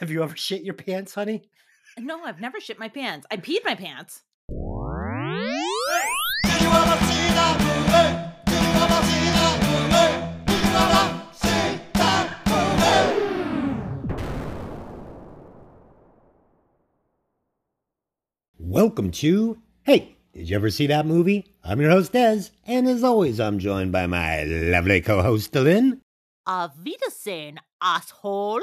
Have you ever shit your pants, honey? No, I've never shit my pants. I peed my pants. Welcome to Hey, did you ever see that movie? I'm your host, Dez, and as always, I'm joined by my lovely co host, Lynn. Auf Wiedersehen, asshole.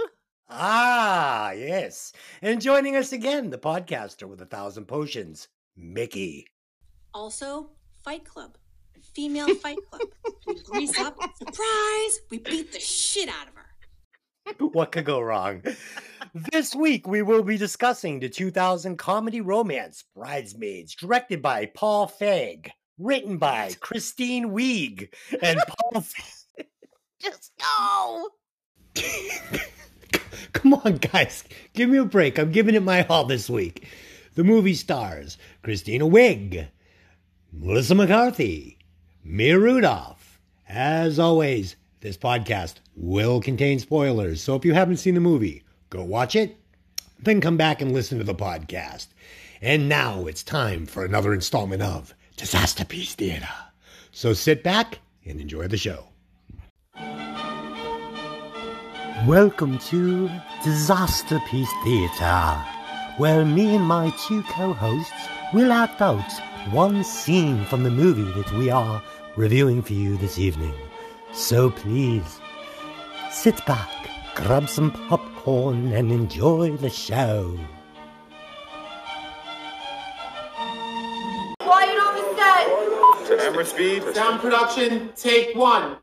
Ah, yes. And joining us again, the podcaster with a thousand potions, Mickey. Also, Fight Club. Female Fight Club. We grease up. Surprise! We beat the shit out of her. What could go wrong? this week, we will be discussing the 2000 comedy romance Bridesmaids, directed by Paul Feig, written by Christine Wiig, and Paul. Just go. Come on, guys, give me a break. I'm giving it my all this week. The movie stars Christina Wig, Melissa McCarthy, Mia Rudolph. As always, this podcast will contain spoilers, so if you haven't seen the movie, go watch it, then come back and listen to the podcast. And now it's time for another installment of Disaster Piece Theater. So sit back and enjoy the show. Welcome to Disaster Piece Theatre, where me and my two co hosts will act out one scene from the movie that we are reviewing for you this evening. So please, sit back, grab some popcorn, and enjoy the show. Quiet on the set. Camera speed. Sound production, take one.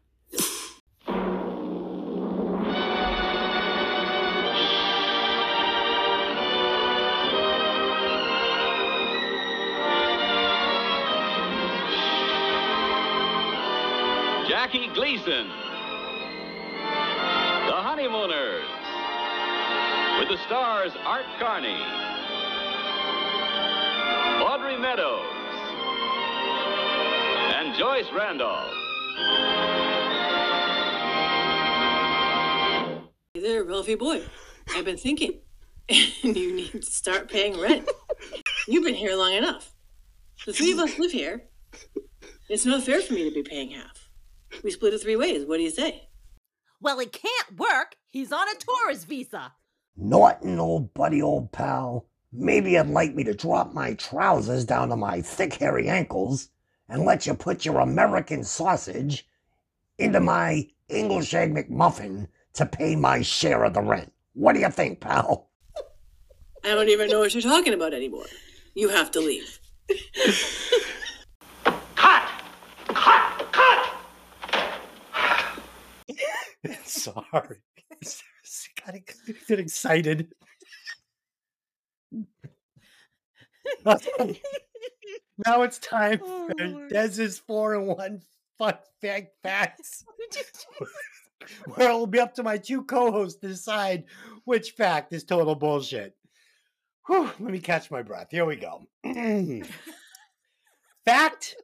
Gleason. The Honeymooners. With the stars Art Carney, Audrey Meadows, and Joyce Randolph. Hey there, Ralphie boy. I've been thinking. And you need to start paying rent. You've been here long enough. The three of us live here. It's not fair for me to be paying half. We split it three ways. What do you say? Well, it can't work. He's on a tourist visa. Norton, old buddy, old pal. Maybe you'd like me to drop my trousers down to my thick, hairy ankles and let you put your American sausage into my English egg McMuffin to pay my share of the rent. What do you think, pal? I don't even know what you're talking about anymore. You have to leave. Sorry. Got get excited. now it's time for Dez's four and one fuck fact facts. Where it'll be up to my two co-hosts to decide which fact is total bullshit. Whew, let me catch my breath. Here we go. fact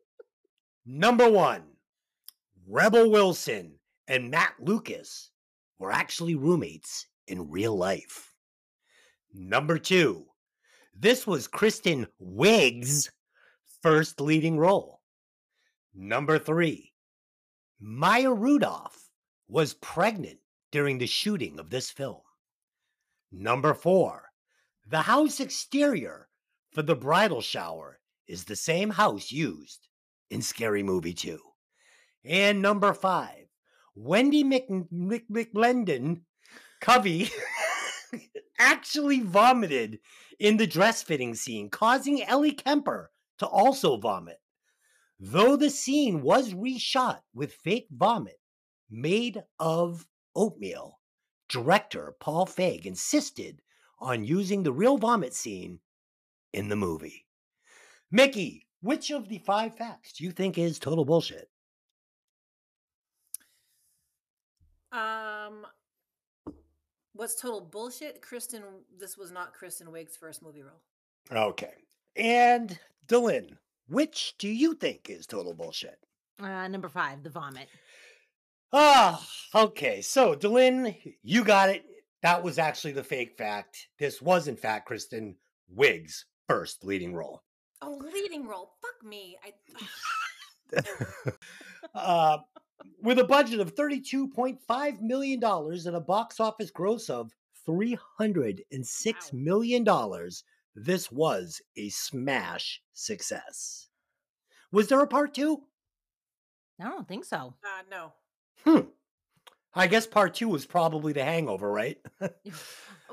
number one Rebel Wilson and Matt Lucas were actually roommates in real life. Number two, this was Kristen Wiig's first leading role. Number three, Maya Rudolph was pregnant during the shooting of this film. Number four, the house exterior for the bridal shower is the same house used in Scary Movie 2. And number five, Wendy Mc, Mc, McLendon Covey actually vomited in the dress fitting scene, causing Ellie Kemper to also vomit. Though the scene was reshot with fake vomit made of oatmeal, director Paul Feig insisted on using the real vomit scene in the movie. Mickey, which of the five facts do you think is total bullshit? Um, what's total bullshit? Kristen, this was not Kristen Wiig's first movie role. Okay. And Dylan, which do you think is total bullshit? Uh, number five, the vomit. Ah, okay. So, Dylan, you got it. that was actually the fake fact. This was, in fact, Kristen Wiig's first leading role. Oh, leading role. Fuck me. I. uh, with a budget of $32.5 million and a box office gross of 306 wow. million dollars, this was a smash success. Was there a part two? I don't think so. Uh, no. Hmm. I guess part two was probably the hangover, right?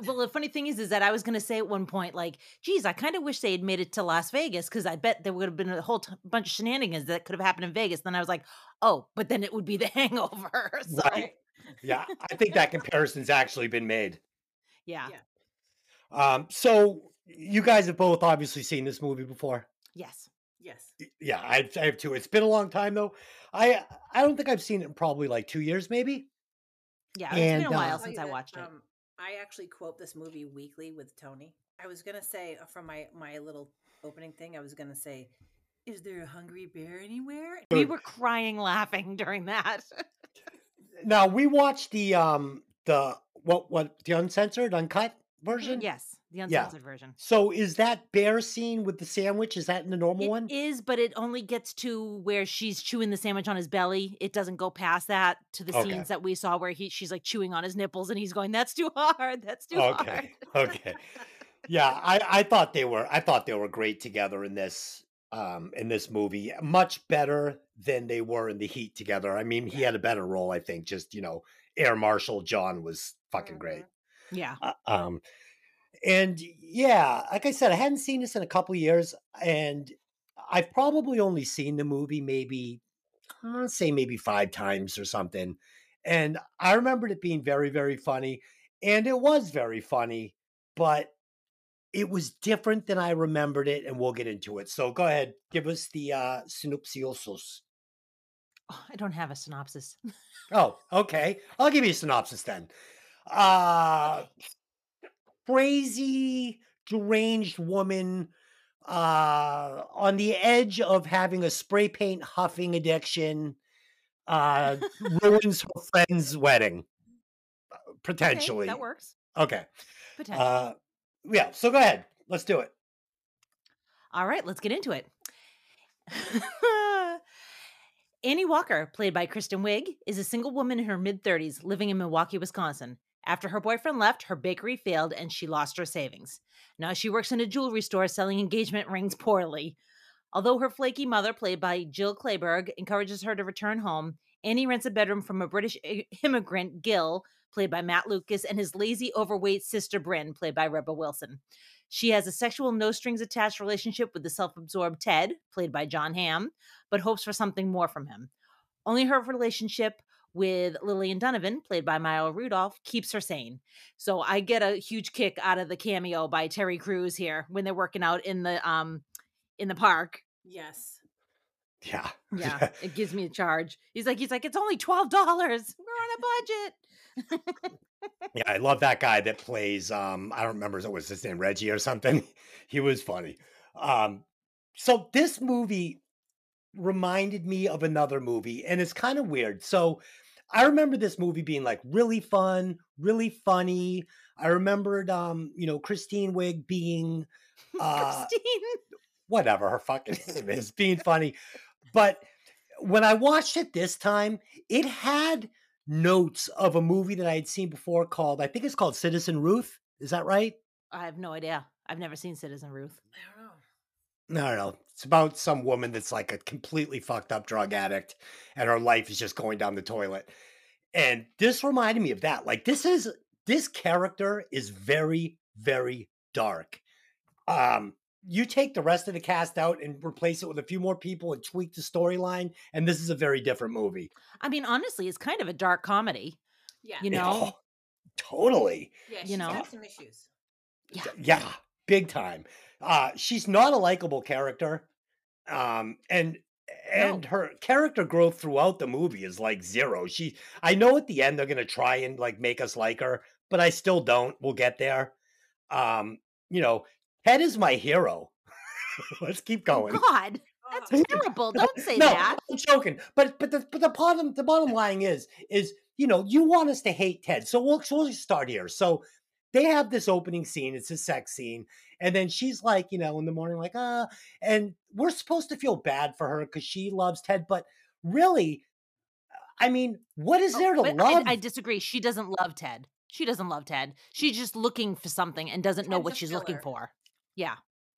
well, the funny thing is, is that I was going to say at one point, like, geez, I kind of wish they had made it to Las Vegas because I bet there would have been a whole t- bunch of shenanigans that could have happened in Vegas. Then I was like, oh, but then it would be the hangover. so. Right. Yeah, I think that comparison's actually been made. Yeah. yeah. Um, so you guys have both obviously seen this movie before. Yes. Yes. Yeah, I, I have too. It's been a long time though. I I don't think I've seen it in probably like two years, maybe. Yeah, it's and, been a while uh, since I watched that, it. Um, I actually quote this movie weekly with Tony. I was gonna say uh, from my my little opening thing, I was gonna say, "Is there a hungry bear anywhere?" We were crying laughing during that. now we watched the um the what what the uncensored uncut version. Yes. The uncensored yeah. version. So is that bear scene with the sandwich? Is that in the normal it one? It is, but it only gets to where she's chewing the sandwich on his belly. It doesn't go past that to the okay. scenes that we saw where he she's like chewing on his nipples and he's going, That's too hard. That's too okay. hard. okay. Okay. yeah, I, I thought they were I thought they were great together in this um in this movie. Much better than they were in the heat together. I mean, he had a better role, I think. Just, you know, Air Marshal John was fucking great. Mm-hmm. Yeah. Uh, um and yeah, like I said, I hadn't seen this in a couple years, and I've probably only seen the movie maybe, I'll say maybe five times or something. And I remembered it being very, very funny, and it was very funny, but it was different than I remembered it, and we'll get into it. So go ahead, give us the uh, synopsis. Oh, I don't have a synopsis. oh, okay. I'll give you a synopsis then. Uh crazy, deranged woman uh, on the edge of having a spray paint huffing addiction uh, ruins her friend's wedding. Potentially. Okay, that works. Okay. Potentially. Uh, yeah, so go ahead. Let's do it. All right, let's get into it. Annie Walker, played by Kristen Wiig, is a single woman in her mid 30s living in Milwaukee, Wisconsin. After her boyfriend left, her bakery failed and she lost her savings. Now she works in a jewelry store selling engagement rings poorly. Although her flaky mother, played by Jill Clayburgh, encourages her to return home, Annie rents a bedroom from a British immigrant, Gil, played by Matt Lucas, and his lazy, overweight sister, Bryn, played by Rebel Wilson. She has a sexual, no strings attached relationship with the self absorbed Ted, played by Jon Hamm, but hopes for something more from him. Only her relationship with Lillian Donovan, played by Maya Rudolph, keeps her sane. So I get a huge kick out of the cameo by Terry Crews here when they're working out in the um in the park. Yes. Yeah. Yeah. it gives me a charge. He's like, he's like, it's only twelve dollars. We're on a budget. yeah, I love that guy that plays um, I don't remember what was his name, Reggie or something. he was funny. Um, so this movie reminded me of another movie, and it's kind of weird. So I remember this movie being like really fun, really funny. I remembered, um, you know, Kristen Wiig being, uh, Christine, whatever her fucking name is, being funny. But when I watched it this time, it had notes of a movie that I had seen before called, I think it's called Citizen Ruth. Is that right? I have no idea. I've never seen Citizen Ruth. I don't know. No, no, no. It's about some woman that's like a completely fucked up drug addict and her life is just going down the toilet. And this reminded me of that. Like this is this character is very very dark. Um you take the rest of the cast out and replace it with a few more people and tweak the storyline and this is a very different movie. I mean honestly, it's kind of a dark comedy. Yeah. You know. Oh, totally. Yeah, you know. some issues. Yeah. Yeah, big time. Uh, she's not a likable character. Um, and and no. her character growth throughout the movie is like zero. She I know at the end they're gonna try and like make us like her, but I still don't. We'll get there. Um, you know, Ted is my hero. Let's keep oh, going. God, that's terrible. Don't say no, that. I'm joking. But but the but the bottom the bottom line is is you know, you want us to hate Ted. So we'll, so we'll start here. So they have this opening scene, it's a sex scene. And then she's like, you know, in the morning, like, ah, and we're supposed to feel bad for her because she loves Ted. But really, I mean, what is Oh, there to love? I, I disagree. She doesn't love Ted. She doesn't love Ted. She's just looking for something and doesn't know what she's looking for. Yeah.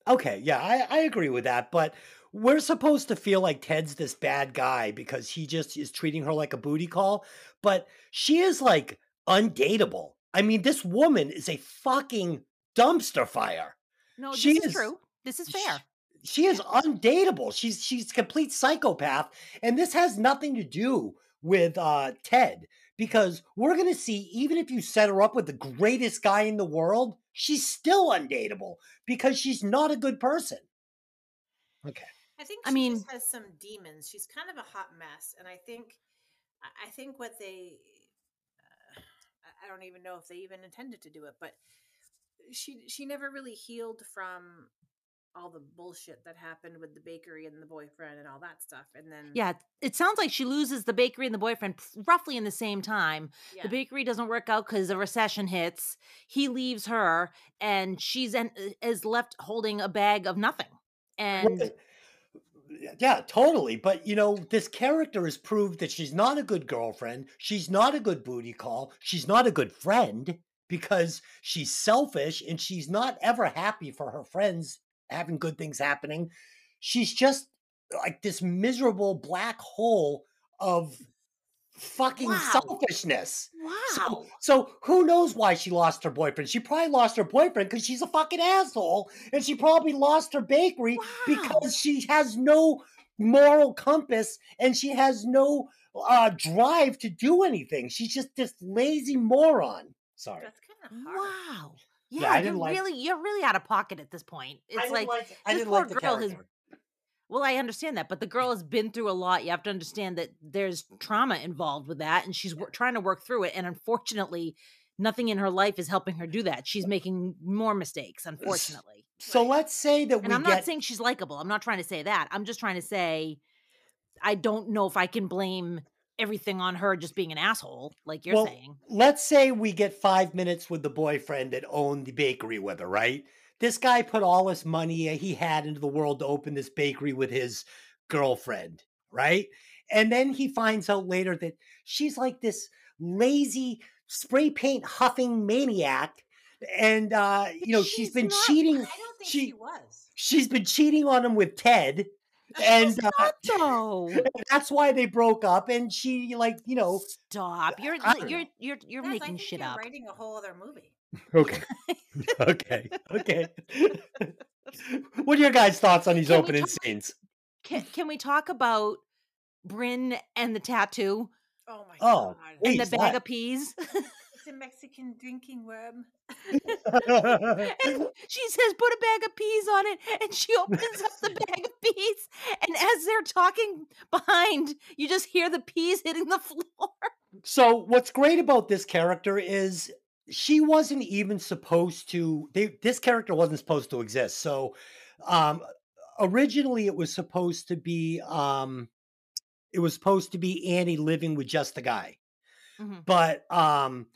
Okay, yeah, I, I agree with that. But we're supposed to feel like Ted's this bad guy because he just is treating her like a booty call. But she is like undateable. I mean, this woman is a fucking dumpster fire. No, this is is- true. This is fair. She is undateable. She's she's a complete psychopath. And this has nothing to do with uh Ted because we're gonna see, even if you set her up with the greatest guy in the world, she's still undateable because she's not a good person. Okay. I think I mean- just has some demons. She's kind of a hot mess, and I think, I- I think what they, I- I don't even know if they even intended to do it, but she she never really healed from all the bullshit that happened with the bakery and the boyfriend and all that stuff, and then Yeah, it sounds like she loses the bakery and the boyfriend roughly in the same time. yeah. The bakery doesn't work out because a recession hits. He leaves her, and she's en- uh, is left holding a bag of nothing. And Right. Yeah, totally. But you know, this character has proved that she's not a good girlfriend. She's not a good booty call. She's not a good friend because she's selfish and she's not ever happy for her friends having good things happening. She's just like this miserable black hole of fucking Wow. selfishness. wow, So, so who knows why she lost her boyfriend? She probably lost her boyfriend because she's a fucking asshole, and she probably lost her bakery Wow. because she has no moral compass and she has no uh, drive to do anything. She's just this lazy moron. Sorry, that's kind of hard. wow. Yeah, Yeah, I you're didn't like- really you're really out of pocket at this point. I It's didn't like, like, I this didn't poor like the girl has character. Well, I understand that, but the girl has been through a lot. You have to understand that there's trauma involved with that, and she's wor- trying to work through it. And unfortunately, nothing in her life is helping her do that. She's making more mistakes, unfortunately. So let's say that And we I'm get. not saying she's likable. I'm not trying to say that. I'm just trying to say I don't know if I can blame everything on her just being an asshole, like you're Well, saying. let's say we get five minutes with the boyfriend that owned the bakery with her, right? This guy put all his money he had into the world to open this bakery with his girlfriend, right? And then he finds out later that she's like this lazy spray paint huffing maniac. And uh, you know, she's She's been not- cheating. I don't think She- she was. She's been cheating on him with Ted. And uh, Not that's why they broke up. And she, like, you know, Stop. You're I don't you're you're you're Guys, making shit you're up. Writing a whole other movie. Okay. okay. Okay. what are your guys' thoughts on these Can opening talk- scenes? Can, can we talk about Bryn and the tattoo Oh my Oh, god! wait. and the bag what? of peas? It's a Mexican drinking worm. and she says, "Put a bag of peas on it," and she opens up the bag of peas, and as they're talking behind, you just hear the peas hitting the floor. so, what's great about this character is she wasn't even supposed to. They, this character wasn't supposed to exist. So, um, originally, it was supposed to be. Um, it was supposed to be Annie living with just the guy. Mhm. but um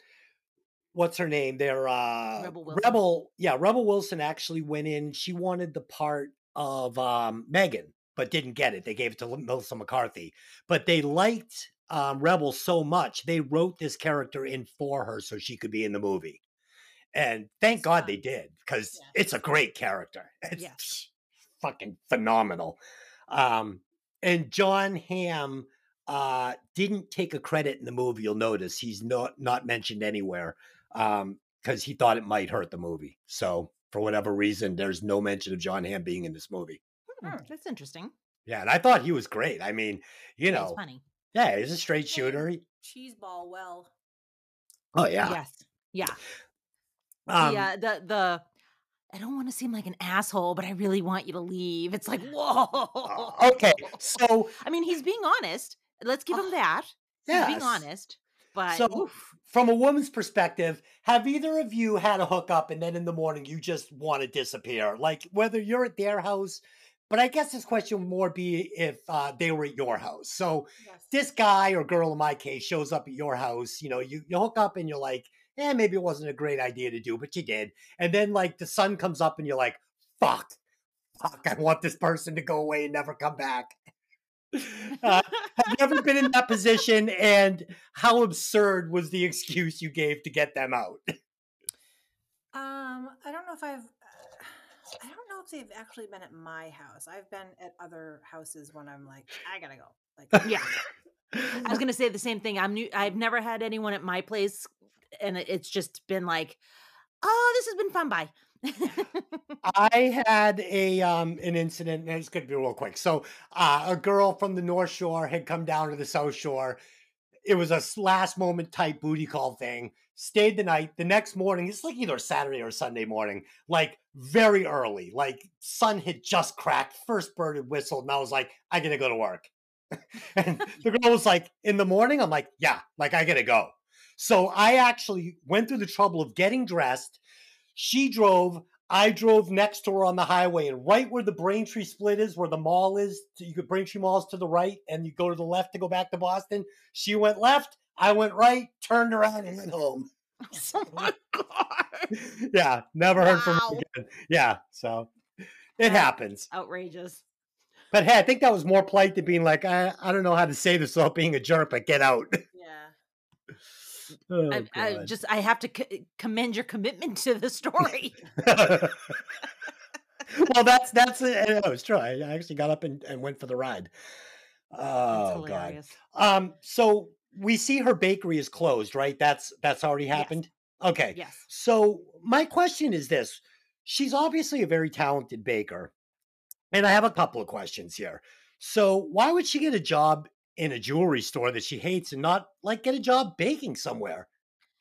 what's her name they're uh Rebel Wilson. rebel yeah rebel wilson actually went in she wanted the part of um megan but didn't get it they gave it to melissa mccarthy but they liked um rebel so much they wrote this character in for her so she could be in the movie. And thank god they did because Yeah. it's a great character. It's fucking phenomenal. Um and jon hamm uh didn't take a credit in the movie you'll notice. He's not not mentioned anywhere um because he thought it might hurt the movie. So for whatever reason there's no mention of jon hamm being in this movie. Hmm, That's interesting. yeah and i thought he was great. I mean you know funny. Yeah he's a straight shooter He- Cheeseball well. oh yeah Yes. Yeah. um, the, uh, the the I don't want to seem like an asshole, but I really want you to leave. It's like, whoa. uh, okay so I mean, he's being honest. Let's give him that. Yeah. being honest. But So, oof. from a woman's perspective, have either of you had a hookup and then in the morning you just want to disappear? Like whether you're at their house, but I guess this question would more be if uh, they were at your house. So Yes. this guy or girl in my case shows up at your house. You know, you, you hook up and you're like, eh, maybe it wasn't a great idea to do, but you did. And then like the sun comes up and you're like, fuck, fuck, I want this person to go away and never come back. Uh, have you ever been in that position? And how absurd was the excuse you gave to get them out? Um, I don't know if I've. Uh, I don't know if they've actually been at my house. I've been at other houses when I'm like, I gotta go. Like, Yeah. I was gonna say the same thing. I'm new. I've never had anyone at my place, and it's just been like, oh, this has been fun. Bye. I had a um an incident, and it's going to be real quick. So, uh, a girl from the North Shore had come down to the South Shore. It was a last moment type booty call thing. Stayed the night. The next morning, it's like either Saturday or Sunday morning, like very early, like sun had just cracked, first bird had whistled, and I was like, I gotta go to work. and the girl was like, in the morning, I'm like, yeah, like I gotta go. So I actually went through the trouble of getting dressed. She drove. I drove next to her on the highway, and right where the Braintree split is, where the mall is, you could Braintree Mall's to the right, and you go to the left to go back to Boston. She went left. I went right, turned around, and went home. oh my god! yeah, never heard from Wow. her again. Yeah, so it happens. Outrageous. But hey, I think that was more polite than being like, I, I don't know how to say this without being a jerk, but get out. yeah. Oh, I, I just I have to c- commend your commitment to the story. well, that's that's it. It was true. I I actually got up and, and went for the ride. That's Oh god. Um. So we see her bakery is closed, right? That's that's already Yes. happened. Okay. Yes. So my question is this: She's obviously a very talented baker, and I have a couple of questions here. So why would she get a job in a jewelry store that she hates and not like get a job baking somewhere?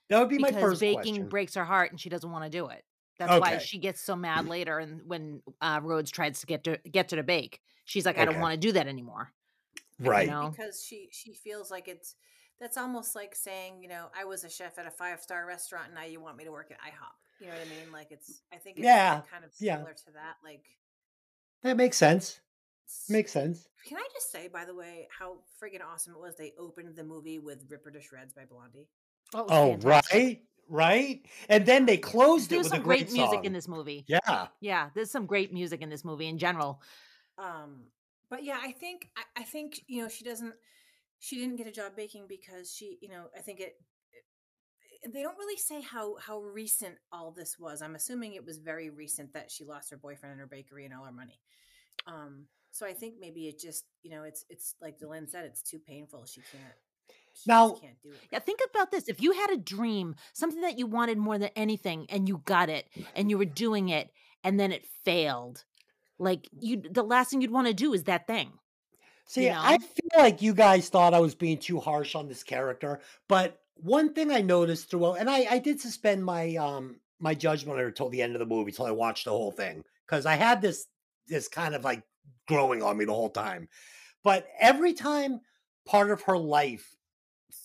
That would be my because first baking question. breaks her heart and she doesn't want to do it. That's why she gets so mad later and when uh, Rhodes tries to get to get her to bake. She's like, I don't want to do that anymore. right. know? Because she she feels like it's that's almost like saying, you know, I was a chef at a five star restaurant, and now you want me to work at IHOP. You know what I mean? Like it's. I think it's Yeah, kind of yeah. similar to that. Like, That makes sense. Makes sense. Can I just say, by the way, how freaking awesome it was? They opened the movie with "Rip Her to Shreds" by Blondie. Oh, Oh, right, right. And then they closed it There's with some a great, great, music in this movie. Yeah. Yeah, there's some great music in this movie in general. Um, but yeah, I think I, I think you know she doesn't she didn't get a job baking because she you know I think it, it they don't really say how how recent all this was. I'm assuming it was very recent that she lost her boyfriend and her bakery and all her money. Um, so I think maybe it just you know it's it's like Dylan said it's too painful. She can't. She Now- can't do it. Yeah, think about this. If you had a dream, something that you wanted more than anything, and you got it, and you were doing it, and then it failed, like you, the last thing you'd want to do is that thing. See, you I feel like you guys thought I was being too harsh on this character, but one thing I noticed throughout, and I, I did suspend my um my judgment her the end of the movie, till I watched the whole thing, because I had this this kind of like growing on me the whole time. But every time part of her life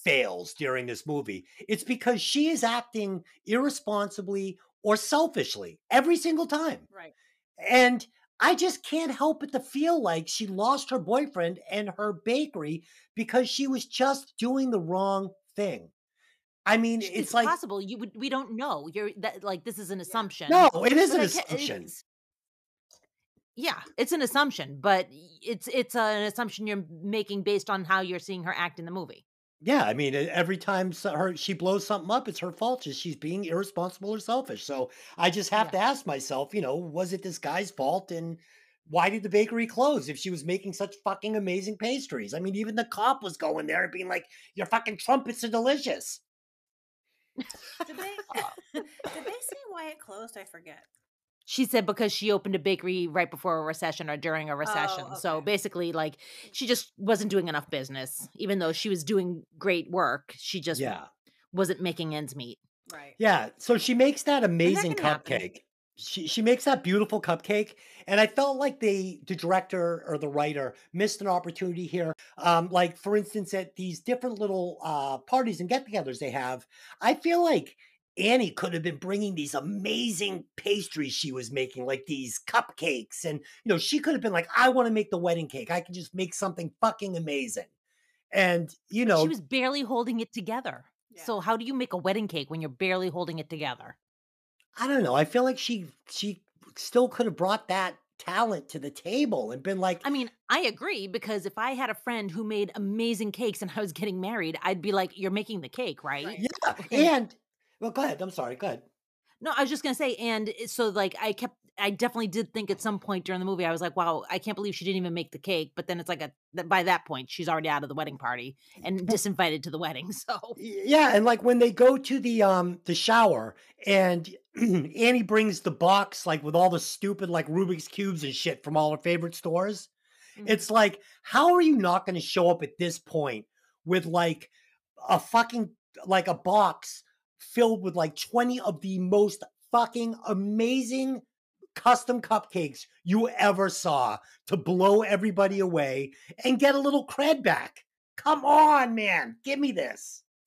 fails during this movie, it's because she is acting irresponsibly or selfishly every single time. Right. And I just can't help but to feel like she lost her boyfriend and her bakery because she was just doing the wrong thing. I mean, It's, it's, like possible. You would. We don't know. You're that. Like this is an assumption. no, it is but an I assumption. it's- yeah, it's an assumption, but it's it's an assumption you're making based on how you're seeing her act in the movie. Yeah, I mean, every time so- her she blows something up, it's her fault. Just she's being irresponsible or selfish. So I just have Yeah. to ask myself, you know, was it this guy's fault and why did the bakery close if she was making such fucking amazing pastries? I mean, even the cop was going there and being like, "Your fucking trumpets are delicious." Did they did they say why it closed? I forget. She said because she opened a bakery right before a recession or during a recession. So okay. basically, like she just wasn't doing enough business, even though she was doing great work. She just Yeah, wasn't making ends meet. Right. yeah. So she makes that amazing can happen. cupcake. She she makes that beautiful cupcake, and I felt like they, the director or the writer, missed an opportunity here. Um, like for instance, at these different little uh parties and get-togethers they have, I feel like Annie could have been bringing these amazing pastries she was making, like these cupcakes. And, you know, she could have been like, I want to make the wedding cake. I can just make something fucking amazing. And, you know, she was barely holding it together. Yeah. So how do you make a wedding cake when you're barely holding it together? I don't know. I feel like she she still could have brought that talent to the table and been like, I mean, I agree because if I had a friend who made amazing cakes and I was getting married, I'd be like, "You're making the cake, right?" Right. yeah. Okay. And well, go ahead. I'm sorry. Go ahead. No, I was just gonna say, and so like I kept, I definitely did think at some point during the movie, I was like, "Wow, I can't believe she didn't even make the cake." But then it's like a that by that point, she's already out of the wedding party and disinvited to the wedding. So Yeah, and like when they go to the um the shower and Annie brings the box like with all the stupid like Rubik's cubes and shit from all her favorite stores. Mhm. It's like how are you not going to show up at this point with like a fucking like a box filled with like 20 of the most fucking amazing custom cupcakes you ever saw to blow everybody away and get a little cred back. Come on, man. Give me this.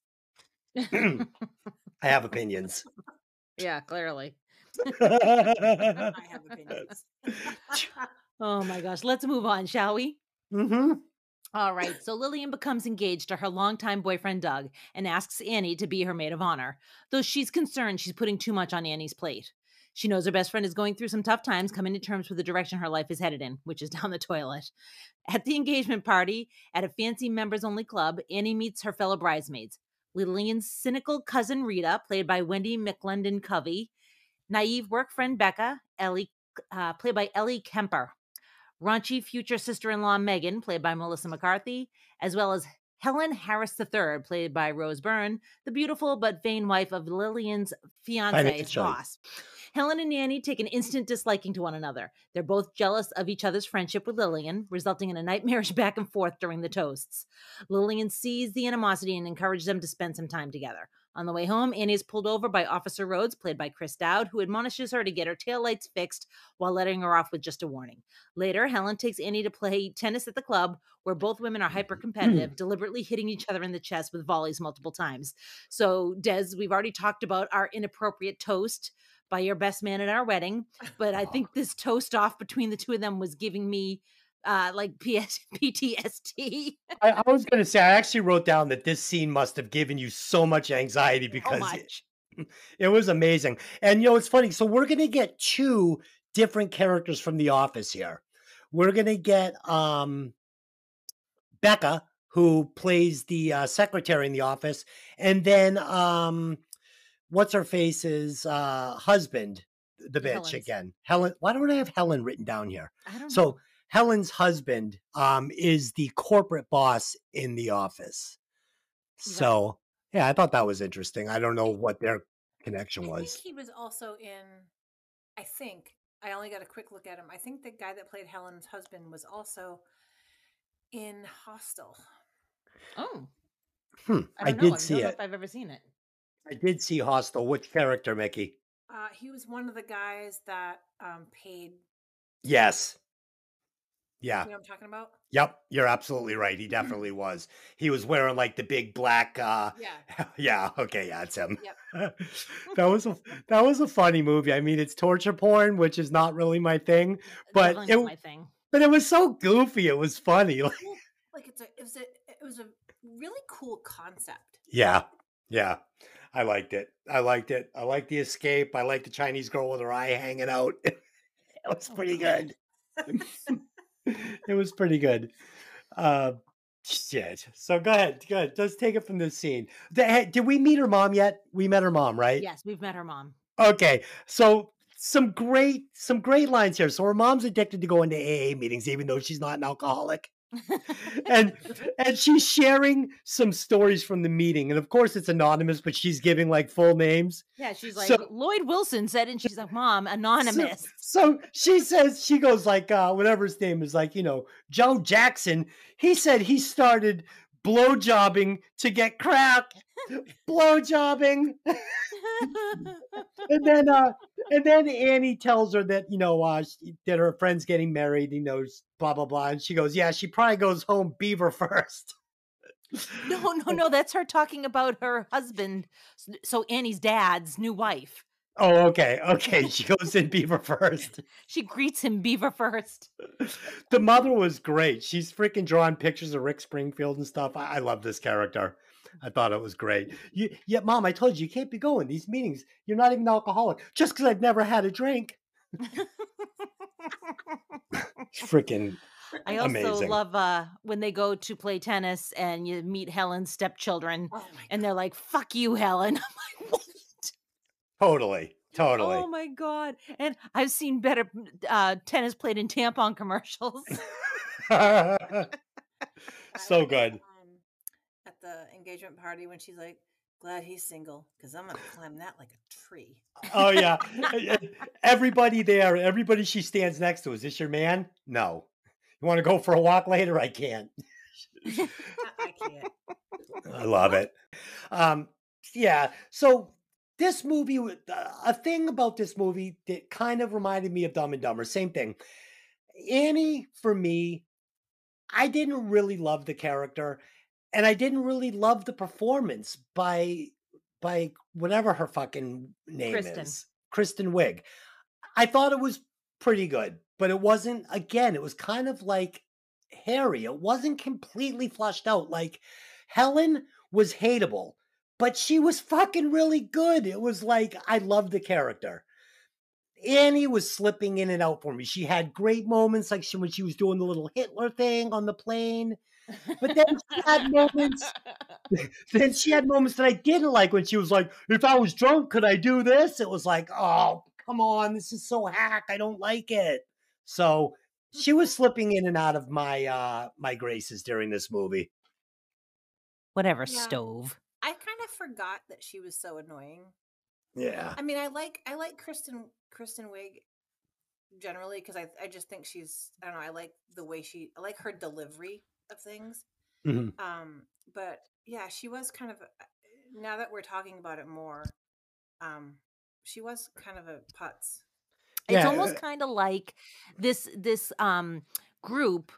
I have opinions. yeah, clearly. I have opinions. Oh my gosh, let's move on, shall we? hmm All right, so Lillian becomes engaged to her longtime boyfriend Doug and asks Annie to be her maid of honor, though she's concerned she's putting too much on Annie's plate. She knows her best friend is going through some tough times, coming to terms with the direction her life is headed in, which is down the toilet. At the engagement party at a fancy members only club, Annie meets her fellow bridesmaids. Lillian's cynical cousin Rita, played by Wendy McLendon Covey, naive work friend Becca, Ellie, uh, played by Ellie Kemper, raunchy future sister in law Megan, played by Melissa McCarthy, as well as Helen Harris III, played by Rose Byrne, the beautiful but vain wife of Lillian's fiance's boss. Helen and Annie take an instant disliking to one another. They're both jealous of each other's friendship with Lillian, resulting in a nightmarish back and forth during the toasts. Lillian sees the animosity and encourages them to spend some time together. On the way home, Annie is pulled over by Officer Rhodes, played by Chris O'Dowd, who admonishes her to get her taillights fixed while letting her off with just a warning. Later, Helen takes Annie to play tennis at the club, where both women are mm-hmm. hyper competitive, deliberately hitting each other in the chest with volleys multiple times. So, Dez, we've already talked about our inappropriate toast by your best man at our wedding, but I think this toast off between the two of them was giving me uh like PS- PTSD. I, I was going to say, I actually wrote down that this scene must have given you so much anxiety because it, much. it was amazing. And, you know, it's funny. So, we're going to get two different characters from The Office here. We're going to get um, Becca, who plays the uh, secretary in The Office, and then um, what's her face's uh, husband, the bitch Helen's. again. Helen. Why don't I have Helen written down here? I don't know. So Helen's husband um, is the corporate boss in the office. Right. So yeah, I thought that was interesting. I don't know what their connection I was. think he was also in. I think I only got a quick look at him. I think the guy that played Helen's husband was also in Hostel. Oh, Hmm, I, I, don't know. did see don't know it. if I've ever seen it. I did see Hostel. Which character, Mickey? Uh, he was one of the guys that um, paid. Yes. Yeah. You know I'm talking about? Yep. You're absolutely right. He definitely was. He was wearing like the big black. uh Yeah. Yeah. Okay. Yeah, it's him. Yep. that was a that was a funny movie. I mean, it's torture porn, which is not really my thing, but Definitely it not my thing. but it was so goofy. It was funny. Like, Well, like it's a it was a it was a really cool concept. yeah. Yeah. I liked it. I liked it. I liked the escape. I liked the Chinese girl with her eye hanging out. it was pretty good. It was pretty good. Uh, shit. So go ahead. Go ahead. Let's take it from this scene. Did we meet her mom yet? We met her mom, right? Yes, we've met her mom. Okay. So some great some great lines here. So her mom's addicted to going to AA meetings, even though she's not an alcoholic. And and she's sharing some stories from the meeting. And of course it's anonymous, but she's giving like full names. Yeah, she's like So- Lloyd Wilson said, and she's like, "Mom, anonymous." So she says, she goes like, uh, whatever his name is, like, you know, Joe Jackson. He said he started blow jobbing to get crack. blow jobbing. and then uh and then Annie tells her that, you know, uh she, that her friend's getting married, you know, blah blah blah. And she goes, Yeah, she probably goes home beaver first. No, no, no. That's her talking about her husband. So Annie's dad's new wife. Oh, okay, okay. She goes in Beaver first. She greets him Beaver first. The mother was great. She's freaking drawing pictures of Rick Springfield and stuff. I, I love this character. I thought it was great. You, yeah, mom, I told you you can't be going these meetings. You're not even alcoholic just because I've never had a drink. Freaking I also Amazing. love uh, when they go to play tennis and you meet Helen's stepchildren, Oh and they're like, "Fuck you, Helen." I'm like, "What?" Totally, totally. Oh my god! And I've seen better uh, tennis played in tampon commercials. So like, good. Um, at the engagement party when she's like, "Glad he's single, because I'm gonna climb that like a tree." Oh yeah. everybody there, everybody she stands next to. Is this your man? No. You want to go for a walk later? I can't. I, I can't. I love it. Um, yeah. So this movie, uh, a thing about this movie that kind of reminded me of Dumb and Dumber. Same thing. Annie, for me, I didn't really love the character, and I didn't really love the performance by by whatever her fucking name Kristen. is, Kristen Wiig. I thought it was pretty good, but it wasn't. Again, it was kind of like Harry. It wasn't completely flushed out. Like Helen was hateable, but she was fucking really good. It was like I loved the character. Annie was slipping in and out for me. She had great moments, like she, when she was doing the little Hitler thing on the plane. But then she had moments. Then she had moments that I didn't like when she was like, "If I was drunk, could I do this?" It was like, "Oh, come on, this is so hack. I don't like it." So she was slipping in and out of my uh my graces during this movie. Whatever, Yeah. stove. I kind of forgot that she was so annoying. Yeah. I mean, I like I like Kristen Kristen Wiig generally because I I just think she's I don't know I like the way she I like her delivery of things. Mhm. Um, but yeah, she was kind of uh, now that we're talking about it more, um, she was kind of a putz. It's Yeah, almost uh, kind of like this this um group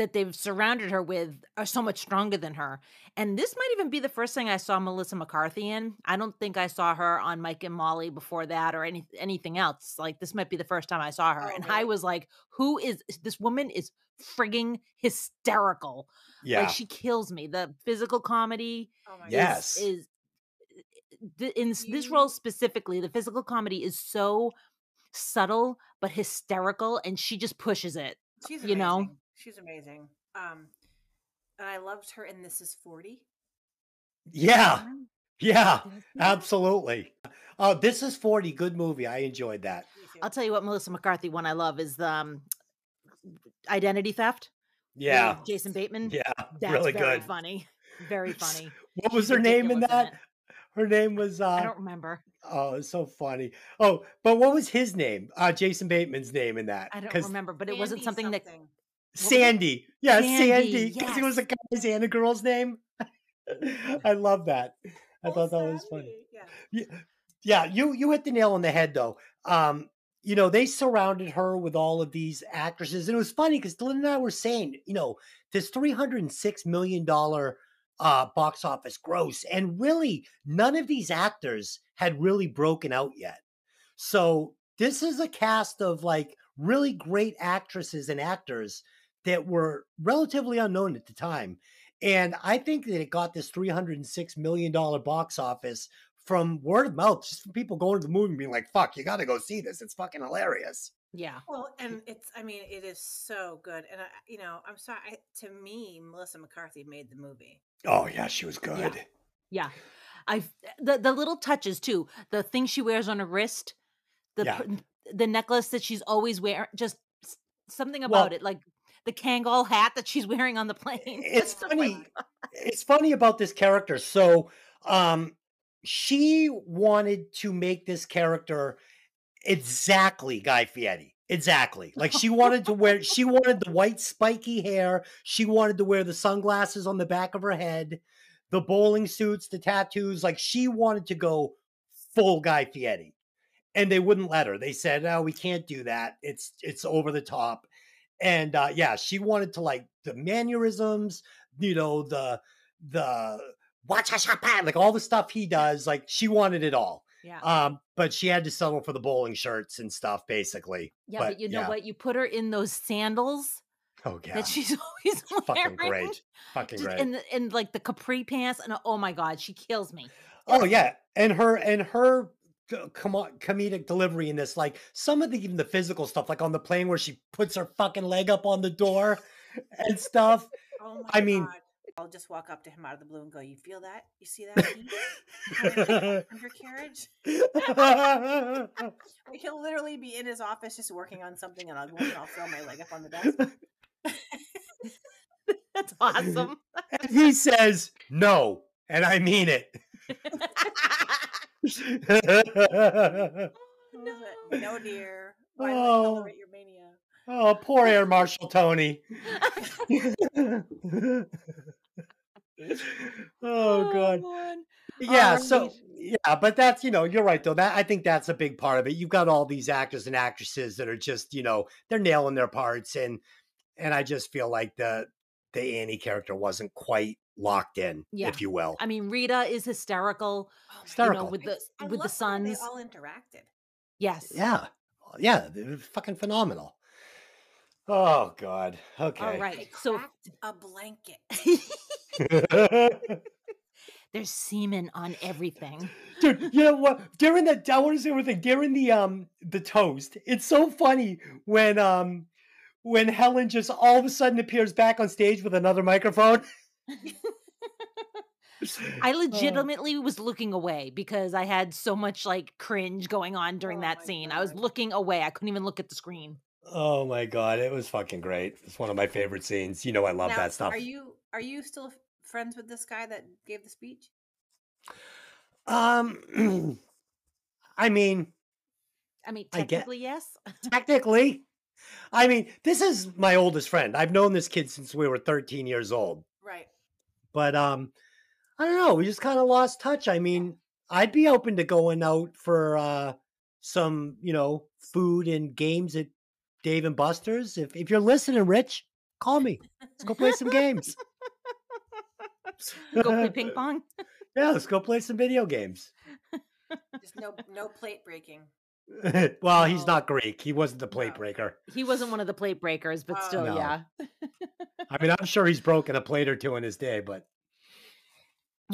that they've surrounded her with are so much stronger than her. And this might even be the first thing I saw Melissa McCarthy in. I don't think I saw her on Mike and Molly before that or any anything else. Like this might be the first time I saw her. Oh, and I oh. was like, who is this woman is frigging hysterical. Yeah. Like she kills me. The physical comedy Oh my Yes. is, is eh, eh, th- in this role specifically, the physical comedy is so subtle but hysterical, and she just pushes it. She's you know? Amazing. She's amazing. Um, and I loved her in This Is Forty. Yeah. Yeah. Did I see that? Absolutely. Oh, this is 40. Good movie. I enjoyed that. I'll tell you what, Melissa McCarthy one I love is the um, Identity Theft. Yeah. Jason Bateman. Yeah. That's really very good. funny. Very funny. What was She's her name in that? it. Her name was uh, I don't remember. oh, it's so funny. Oh, but what was his name? Uh Jason Bateman's name in that? I don't remember, but it wasn't Andy something that something. was it? Sandy. Yeah, Sandy, Sandy. Because it was a guy's and a girl's name. I love that. I Oh, thought that was funny. Yeah. Yeah, you you hit the nail on the head though. Um, you know, they surrounded her with all of these actresses, and it was funny because Dylan and I were saying, you know, this three hundred and six million dollar uh box office gross, and really none of these actors had really broken out yet. So this is a cast of like really great actresses and actors that were relatively unknown at the time. And I think that it got this $306 million box office from word of mouth, just from people going to the movie and being like, fuck, you got to go see this. It's fucking hilarious. Yeah. Well, and it's I mean it is so good, and I, you know I'm sorry. I, to me, Melissa McCarthy made the movie. Oh, yeah, she was good. Yeah. yeah. I the the little touches too. The thing she wears on her wrist, the Yeah. the necklace that she's always wearing, just s- something Well- about it, like the Kangol hat that she's wearing on the plane. It's funny. like it's funny about this character. So, um, she wanted to make this character exactly Guy Fieri. Exactly. Like she wanted to wear, she wanted the white spiky hair. She wanted to wear the sunglasses on the back of her head, the bowling suits, the tattoos. Like she wanted to go full Guy Fieri. And they wouldn't let her. They said, "No, we can't do that. It's it's over the top." And uh, yeah, she wanted to like the mannerisms, you know, the the watch like all the stuff he does. Like she wanted it all. Yeah. Um, but she had to settle for the bowling shirts and stuff, basically. yeah, but, you know yeah. what? You put her in those sandals Oh yeah, that she's always wearing. fucking great, fucking Just- great. And and like the capri pants, and oh my god, she kills me. Oh yeah, and her and her com- comedic delivery in this, like some of the even the physical stuff, like on the plane where she puts her fucking leg up on the door and stuff. Oh my I mean- God. I'll just walk up to him out of the blue and go, "You feel that? You see that undercarriage?" He'll literally be in his office just working on something, and I'll go and I'll throw my leg up on the desk. That's awesome. and he says no, and I mean it. What is it? No, dear. Why Oh. oh. tolerate your mania? oh, poor Air Marshal Tony. Oh, oh god. man. yeah All so yeah but that's you know you're right though that i think that's a big part of it you've got all these actors and actresses that are just you know they're nailing their parts and and i just feel like the the annie character wasn't quite locked in Yeah. if you will I mean, Rita is hysterical. Oh Hysterical. You know, with the I with the love how They all interacted. Yes. yeah yeah they're fucking phenomenal oh god okay All right. So a blanket. there's semen on everything. Dude, you know what? During the I want to say one thing. During the um the toast, it's so funny when um when Helen just all of a sudden appears back on stage with another microphone. I Oh. legitimately was looking away because I had so much like cringe going on during Oh that my scene. I was looking away. I couldn't even look at the screen. Oh my god, it was fucking great. It's one of my favorite scenes. You know I love now, that stuff. Are you are you still friends with this guy that gave the speech? Um I mean, I mean, I get- technically, yes. technically, I mean, this is my oldest friend. I've known this kid since we were 13 years old. Right. but um i don't know we just kind of lost touch i mean i'd be open to going out for uh some you know food and games at dave and buster's if, if you're listening rich call me let's go play some games Go play ping pong. yeah let's go play some video games Just no no plate breaking. well he's oh. not greek he wasn't the plate breaker He wasn't one of the plate breakers, but Oh, still, No. yeah. i mean i'm sure he's broken a plate or two in his day but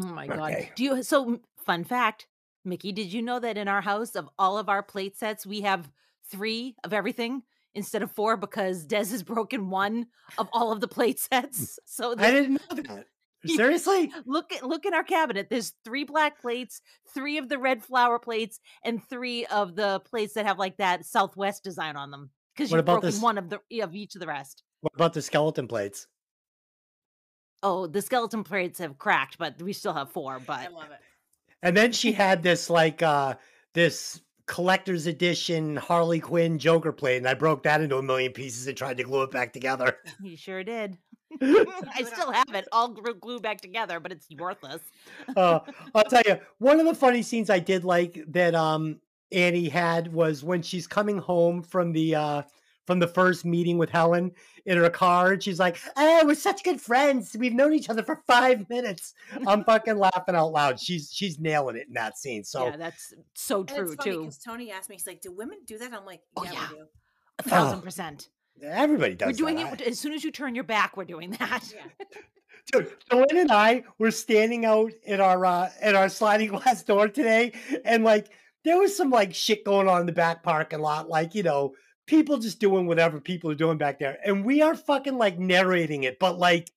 Oh my god. Okay. Do you so fun fact, Mickey, did you know that in our house of all of our plate sets, we have 3 of everything instead of 4 because Dez has broken one of all of the plate hmm. sets. So i didn't know that seriously look at look in our cabinet. There's 3 black plates, 3 of the red flower plates and 3 of the plates that have like that southwest design on them because you've broken this- one of the of each of the rest. what about the skeleton plates Oh, the skeleton plates have cracked, but we still have 4, I but love it. And then she had this like uh this collector's edition Harley Quinn Joker plate, and I broke that into a million pieces and tried to glue it back together. you sure did. I still have it all glued back together, but it's worthless. uh, I'll tell you, one of the funny scenes I did like that um Annie had was when she's coming home from the uh from the first meeting with Helen in her car, and she's like, "Oh, we're such good friends. We've known each other for five minutes." I'm fucking laughing out loud. She's she's nailing it in that scene. So yeah, that's so true it's funny too. because Tony asked me, he's like, "Do women do that?" I'm like, Oh, "Yeah, yeah. we do." A thousand Oh, percent. Everybody does. We're doing that. it as soon as you turn your back. We're doing that. Yeah. Dude, Joanne and I were standing out at our uh, at our sliding glass door today, and like there was some like shit going on in the back parking lot, like you know, people just doing whatever people are doing back there, and we are fucking like narrating it, but like,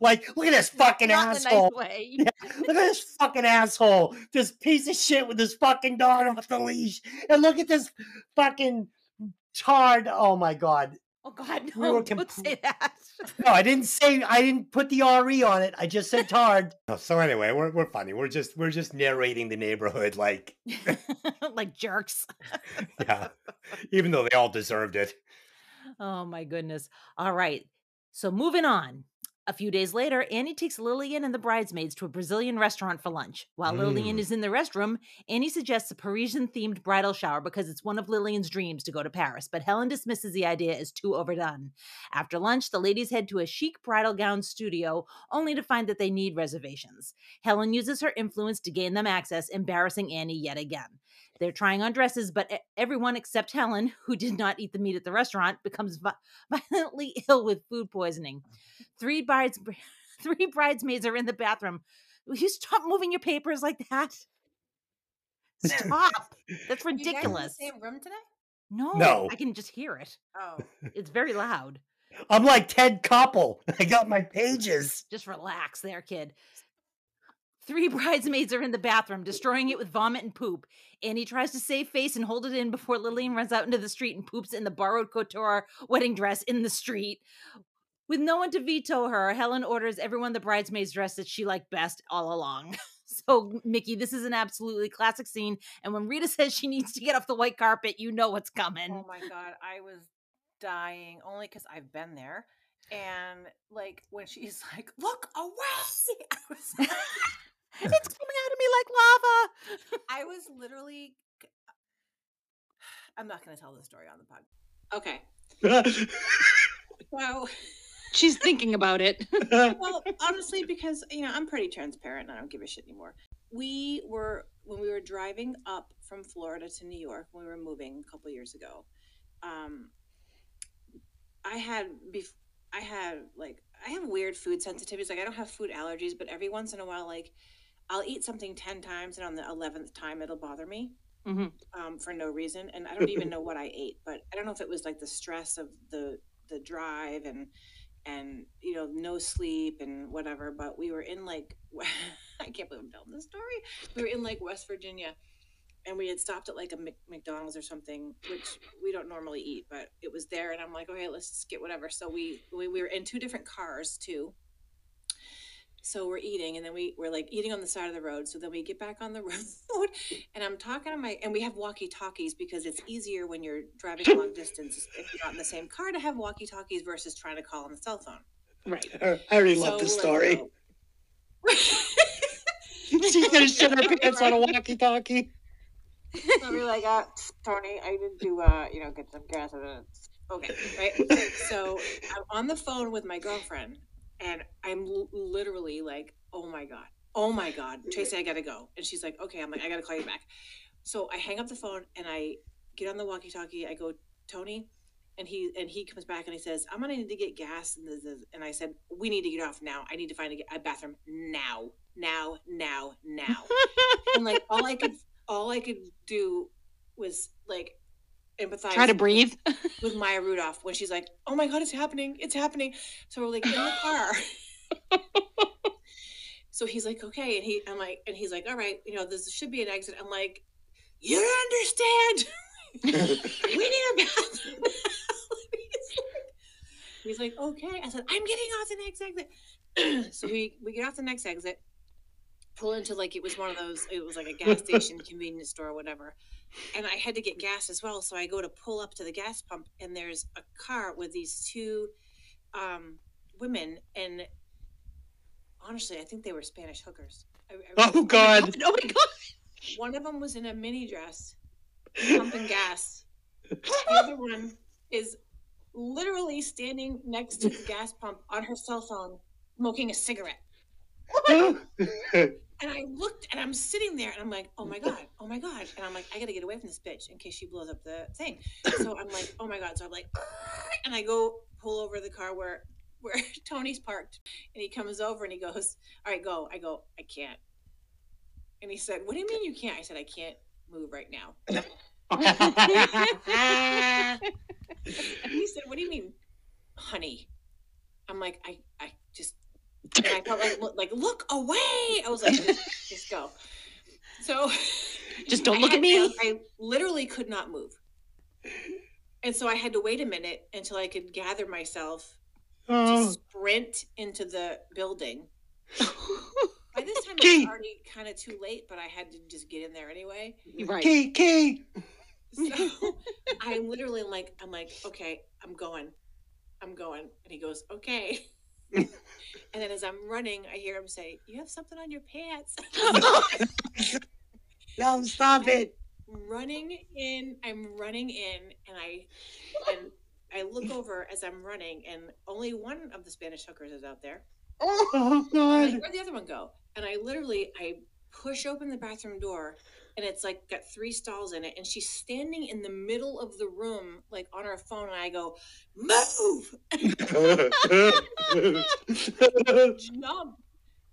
like look at this fucking Not asshole. nice way. Look at this fucking asshole. This piece of shit with his fucking dog off the leash. And look at this fucking tard. Oh my god. Oh God, We no! Don't say that. No, I didn't say I didn't put the RE on it. I just said tard. Oh, so anyway, we're we're funny. We're just we're just narrating the neighborhood like like jerks. yeah. Even though they all deserved it. Oh my goodness. All right. So moving on. A few days later, Annie takes Lillian and the bridesmaids to a Brazilian restaurant for lunch. While Lillian Mm. is in the restroom, Annie suggests a Parisian themed bridal shower because it's one of Lillian's dreams to go to Paris, but Helen dismisses the idea as too overdone. After lunch, the ladies head to a chic bridal gown studio, only to find that they need reservations. Helen uses her influence to gain them access, embarrassing Annie yet again. They're trying on dresses, but everyone except Helen, who did not eat the meat at the restaurant, becomes violently ill with food poisoning. Three brides, three bridesmaids are in the bathroom. Will you stop moving your papers like that? Stop! That's You guys in the ridiculous. same room today? No, No. I can just hear it. Oh, It's very loud. I'm like Ted Koppel. I got my pages. Just relax there, kid. Three bridesmaids are in the bathroom, destroying it with vomit and poop. Annie tries to save face and hold it in before Lillian runs out into the street and poops in the borrowed couture wedding dress in the street. With no one to veto her, Helen orders everyone the bridesmaids dress that she liked best all along. So, Mickey, this is an absolutely classic scene. And when Rita says she needs to get off the white carpet, you know what's coming. oh my god, I was dying only because I've been there. And like when she's like, "Look away!" I was, it's coming out of me like lava. I was literally. I'm not going to tell the story on the pod. Okay, so She's thinking about it. well, honestly, because you know I'm pretty transparent and I don't give a shit anymore. We were when we were driving up from Florida to New York when we were moving a couple years ago. Um, I had bef- I had like I have weird food sensitivities. Like I don't have food allergies, but every once in a while, like I'll eat something ten times, and on the eleventh time, it'll bother me Mhm. um, for no reason. And I don't even know what I ate, but I don't know if it was like the stress of the the drive and and you know no sleep and whatever. But we were in like I can't believe I'm telling this story. We were in like West Virginia, and we had stopped at like a Mc- McDonald's or something, which we don't normally eat, but it was there. And I'm like, okay, let's just get whatever. So we we, we were in two different cars too. So we're eating, and then we we're like eating on the side of the road. So then we get back on the road, and I'm talking to my and we have walkie talkies because it's easier when you're driving long distance if you're not in the same car to have walkie talkies versus trying to call on the cell phone. Right. I already love So this we're story. She's gonna shit her pants on a walkie-talkie. so we're like, uh, Tony, I need to, uh, you know, get some gas. Okay, right. So I'm on the phone with my girlfriend, and I'm l- literally like, oh my god, oh my god, Tracy, I gotta go. And she's like, okay. I'm like, I gotta call you back. So I hang up the phone and I get on the walkie-talkie. I go, Tony, and he and he comes back and he says, I'm gonna need to get gas. And, this, this- and I said, we need to get off now. I need to find a, a bathroom now, now, now, now. and like all I could, all I could do was like empathize. Try to breathe. with Maya Rudolph when she's like, "Oh my god, it's happening! It's happening!" So we're like in the car. so he's like, "Okay," and he, I'm like, and he's like, "All right, you know, this should be an exit." I'm like, "You don't understand. we need a bathroom." he's, like, he's like, "Okay." I said, "I'm getting off the next exit." so we we get off the next exit, pull into like it was one of those. It was like a gas station, convenience store, whatever and I had to get gas as well. So I go to pull up to the gas pump, and there's a car with these two um, women, and honestly, I think they were Spanish hookers. I, I Oh God! Oh my god. One of them was in a mini dress, pumping gas. The other one is literally standing next to the gas pump on her cell phone, smoking a cigarette. And I looked and I'm sitting there and I'm like, oh my God, oh my God. And I'm like, I gotta get away from this bitch in case she blows up the thing. So I'm like, oh my God. So I'm like, and I go pull over the car where where Tony's parked. And he comes over and he goes, All right, go. I go, I can't. And he said, What do you mean you can't? I said, I can't move right now. And he said, What do you mean, honey? I'm like, I I and I felt like look- like look away. I was like, just, just go. So Just don't I look at me. I, I literally could not move. And so I had to wait a minute until I could gather myself to Oh, sprint into the building. By this time, it was already kind of too late, but I had to just get in there anyway. Right. key, key. So I'm literally like, I'm like, okay, I'm going, I'm going, and he goes, okay. And then as I'm running, I hear him say, "You have something on your pants." No, stop it. running in, I'm running in, and I and I look over as I'm running, and only one of the Spanish hookers is out there. Oh I'm God. like, Where'd the other one go? And I literally I push open the bathroom door and it's like got three stalls in it and she's standing in the middle of the room like on her phone and I go, Move jump.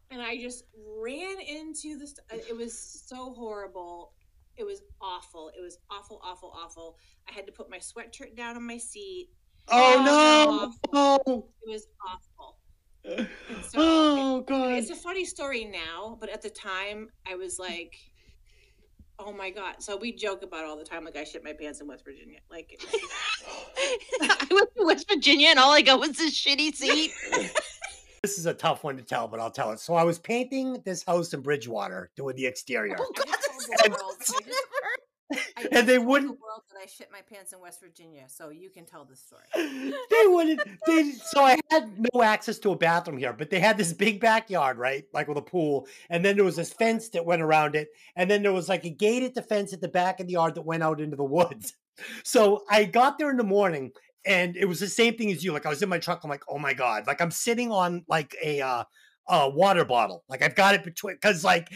And I just ran into the st- uh, it was so horrible. It was awful. It was awful, awful, awful. I had to put my sweatshirt down on my seat. Oh no. Oh, It was awful. So oh God. it's a funny story now, but at the time I was like, "Oh my god!" So we joke about it all the time, like I shit my pants in West Virginia. Like, I went to West Virginia and all I got was this shitty seat. This is a tough one to tell, but I'll tell it. So I was painting this house in Bridgewater, doing the exterior. Oh, I God, And they wouldn't- the world that I shit my pants in West Virginia, so you can tell the story. they wouldn't they so i had no access to a bathroom here but they had this big backyard right like with a pool and then there was this fence that went around it and then there was like a gated the fence at the back of the yard that went out into the woods so i got there in the morning and it was the same thing as you like i was in my truck i'm like oh my god like i'm sitting on like a uh a water bottle like i've got it between because like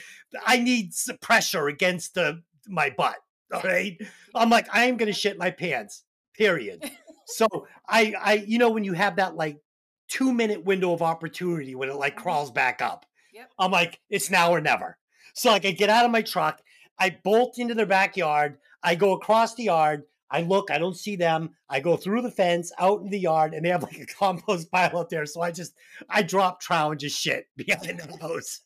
i need some pressure against the my butt all right i'm like i am gonna shit my pants period so I I you know when you have that like two minute window of opportunity when it like Mhm. crawls back up. Yep. I'm like, it's now or never. So like I get out of my truck, I bolt into their backyard, I go across the yard, I look, I don't see them. I go through the fence out in the yard, and they have like a compost pile out there. So I just I drop trow and just shit behind the house.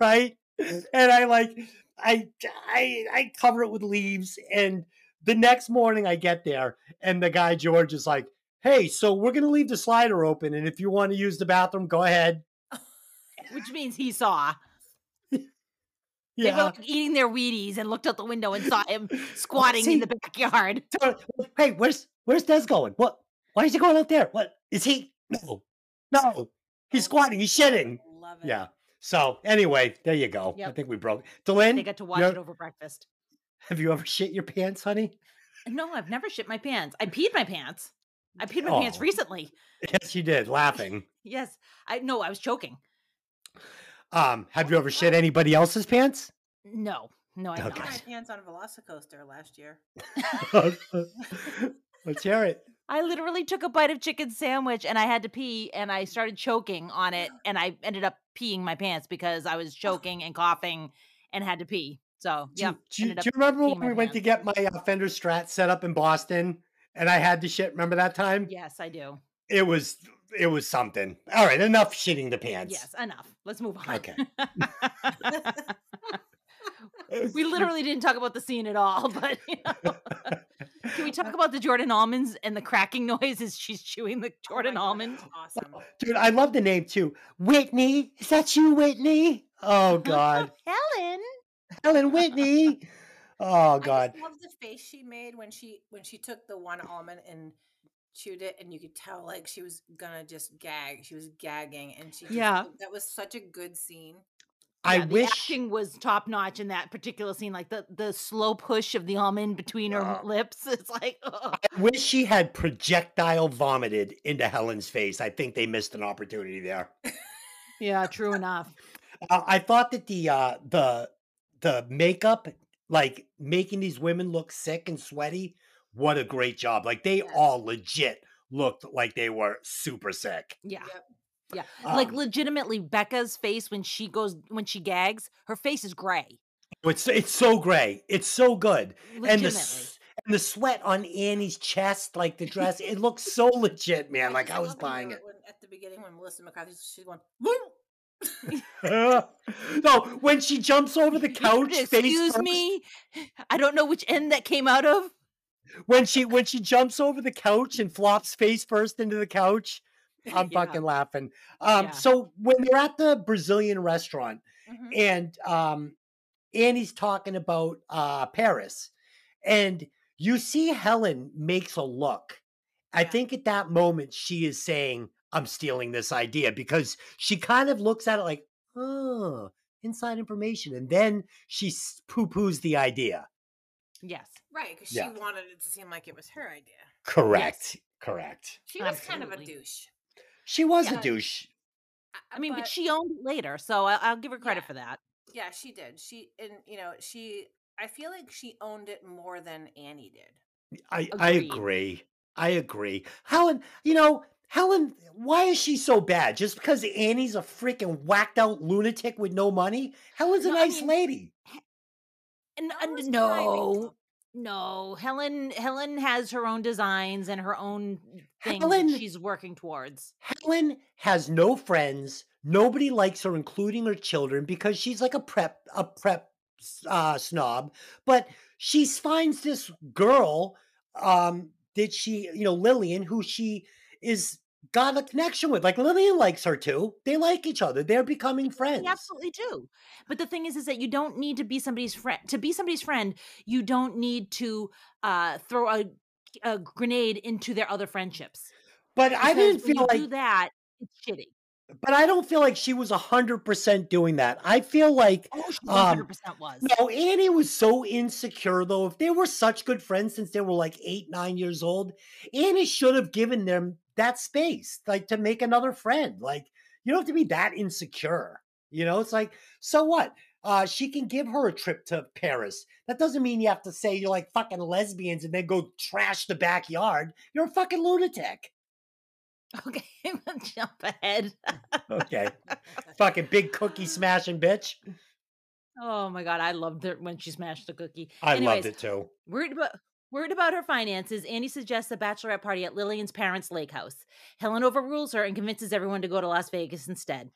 Right? And I like I I I cover it with leaves and the next morning I get there and the guy George is like, "Hey, so we're gonna leave the slider open, and if you want to use the bathroom, go ahead." Which means he saw. They were Yeah. like, eating their Wheaties and looked out the window and saw him squatting in the backyard. Hey, where's where's Dez going? What? Why is he going out there? What is he? No, no, he's squatting. He's shitting. Love it. Yeah. So anyway, there you go. I think we broke. Delin, They got to watch it over breakfast. have you ever shit your pants, honey? No, I've never shit my pants. I peed my pants. I peed my pants Oh. recently. Yes, you did. Laughing. Yes. I no, I was choking. Um, have you ever shit anybody else's pants? No. No, I I Okay. peed my pants on a Velocicoaster last year. Let's hear it. I literally took a bite of chicken sandwich and I had to pee and I started choking on it and I ended up peeing my pants because I was choking and coughing and had to pee. So yeah. you- do, you- do you remember when we went to get my uh, Fender Strat set up in Boston and I had to shit? Remember that time? Yes, I do. It was it was something. All right, enough shitting the pants. Yes, enough. Let's move on. Okay. we literally didn't talk about the scene at all, but you know. Can we talk about the Jordan almonds and the cracking noise as she's chewing the Oh Jordan God, almond? Awesome. Dude, I love the name too. Whitney. Is that you, Whitney? Oh, oh God. Helen. Helen Whitney. Oh God. just love the face she made when she when she took the one almond and chewed it, and you could tell like she was gonna just gag. She was gagging, and she just, Yeah. that was such a good scene. I Yeah, the wish acting was top notch in that particular scene. Like the the slow push of the almond between her Uh, lips. It's like, ugh. I wish she had projectile vomited into Helen's face. I think they missed an opportunity there. yeah, true enough. Uh, I thought that the uh the the makeup, like making these women look sick and sweaty, what a great job. Like they Yes. all legit looked like they were super sick. Yeah. Yep. Yeah. like Um, legitimately Becca's face when she goes when she gags, her face is gray. It's it's so gray. It's so good. And the and the sweat on Annie's chest, like the dress, it looks so legit, man. Like I was buying it. when- at the beginning when Melissa McCarthy she's going. Woo! no, when she jumps over the couch, face Excuse first, me. I don't know which end that came out of. when she when she jumps over the couch and flops face first into the couch, I'm Yeah. fucking laughing. Um, Yeah. so when they're at the Brazilian restaurant Mhm. and um, Annie's talking about uh Paris, and you see Helen makes a look. I think at that moment she is saying, I'm stealing this idea because she kind of looks at it like, oh, inside information. And then she poo poos the idea. Yes. Right, because Yeah. she wanted it to seem like it was her idea. Correct. Correct. She was kind of a douche. She was Yeah. a douche. I mean, but, she owned it later, so I, I'll give her credit Yeah. for that. Yeah, she did. She and you know she. I feel like she owned it more than Annie did. I, I agree. I agree. Helen, you know, Helen, why is she so bad? Just because Annie's a freaking whacked out lunatic with no money? Helen's a No, I nice mean- lady. And, and was no, thriving. No, Helen Helen has her own designs and her own things Helen- that she's working towards. Helen has no friends. Nobody likes her, including her children, because she's like a prep a prep uh, snob. But she finds this girl um, that she, you know, Lillian, who she is got a connection with. Like Lillian likes her too. They like each other. They're becoming friends. They absolutely do. But the thing is, is that you don't need to be somebody's friend. To be somebody's friend, you don't need to uh, throw a, a grenade into their other friendships. But I didn't feel you do like that. It's shitty. but I don't feel like she was hundred percent doing that. I feel like Oh, she Um, 100% was. no, Annie was so insecure though. If they were such good friends since they were like eight, nine years old, Annie should have given them that space, like to make another friend. Like you don't have to be that insecure. You know, it's like, so what? Uh, she can give her a trip to Paris. That doesn't mean you have to say you're like fucking lesbians and then go trash the backyard. You're a fucking lunatic. Okay, jump ahead. Okay. fucking big cookie smashing bitch. Oh my god, I loved it when she smashed the cookie. I Anyways, loved it too. About worried about her finances, Annie suggests a bachelorette party at Lillian's parents' lake house. Helen overrules her and convinces everyone to go to Las Vegas instead.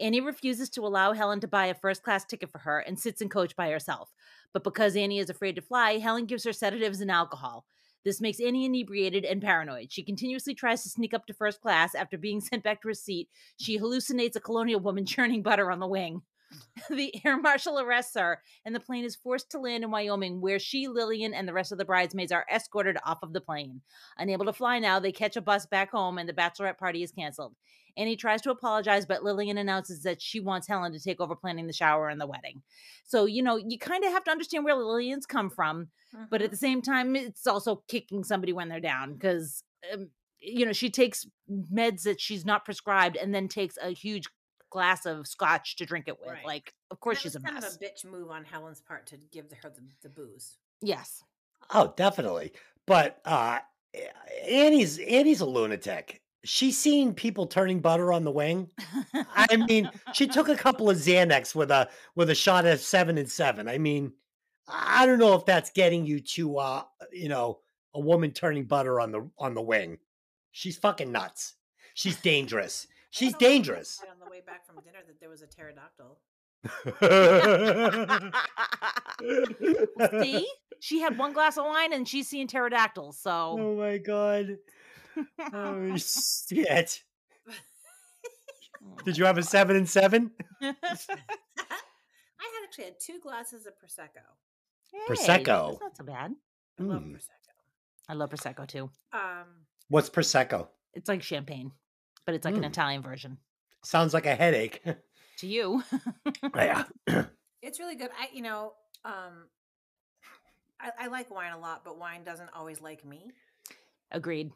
Annie refuses to allow Helen to buy a first class ticket for her and sits in coach by herself. But because Annie is afraid to fly, Helen gives her sedatives and alcohol. This makes Annie inebriated and paranoid. She continuously tries to sneak up to first class after being sent back to her seat. She hallucinates a colonial woman churning butter on the wing. the air marshal arrests her, and the plane is forced to land in Wyoming, where she, Lillian, and the rest of the bridesmaids are escorted off of the plane. Unable to fly now, they catch a bus back home, and the bachelorette party is canceled. Annie tries to apologize, but Lillian announces that she wants Helen to take over planning the shower and the wedding. So, you know, you kind of have to understand where Lillian's come from, but at the same time, it's also kicking somebody when they're down because, um, you know, she takes meds that she's not prescribed and then takes a huge glass of scotch to drink it with. Right. Like, of course That she's a kind mess. of a bitch move on Helen's part to give her the, the booze. yes. Oh, definitely. But uh Annie's Annie's a lunatic. She's seen people turning butter on the wing. I mean, she took a couple of Xanax with a with a shot of seven and seven. I mean, I don't know if that's getting you to uh, you know, a woman turning butter on the on the wing. She's fucking nuts. She's dangerous. She's I don't know if you dangerous. On the way back from dinner, that there was a pterodactyl. See? She had one glass of wine and she's seeing pterodactyls. So, oh my god. Oh shit. Did you have a seven and seven? I had actually had two glasses of prosecco. Hey, Prosecco. That's not so bad. I love Mm. prosecco. I love Prosecco too. Um, What's prosecco? It's like champagne, but it's like an Mm. Italian version. Sounds like a headache. To you. yeah. it's really good. I, you know, um, I, I like wine a lot, but wine doesn't always like me. Agreed.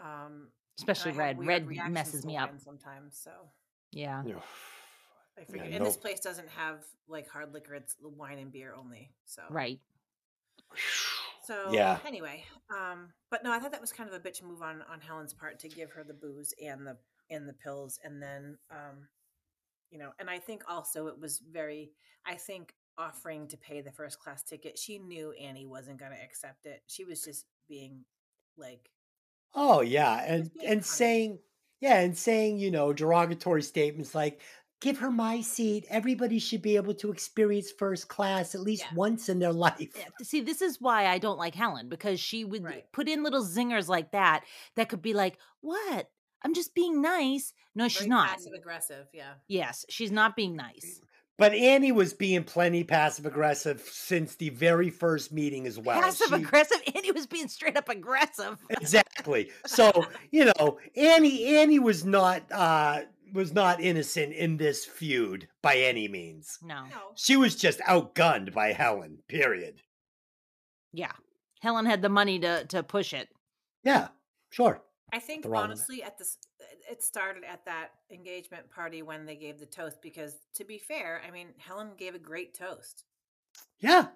Um, Especially red. Red messes me up. sometimes. So Yeah. I figure, Yeah, and this place doesn't have like hard liquor; it's wine and beer only. So Right. So Yeah. Anyway, um, but no, I thought that was kind of a bitch move on on Helen's part to give her the booze and the and the pills, and then um, you know, and I think also it was very. I think offering to pay the first class ticket, she knew Annie wasn't going to accept it. She was just being like, Oh yeah, and and funny. saying yeah, and saying you know derogatory statements like "give her my seat." Everybody should be able to experience first class at least Yeah. once in their life. See, this is why I don't like Helen because she would Right. put in little zingers like that that could be like, "What? I'm just being nice." No, she's not. passive aggressive. Yeah. Yes, she's not being nice. But Annie was being plenty passive aggressive since the very first meeting as well. Passive She- aggressive, and he was being straight up aggressive. exactly. So you know, Annie Annie was not uh was not innocent in this feud by any means. No. No. She was just outgunned by Helen. Period. Yeah. Helen had the money to to push it. Yeah, sure. I think the wrong one. honestly, at this, uh, it started at that engagement party when they gave the toast. Because to be fair, I mean, Helen gave a great toast. Yeah.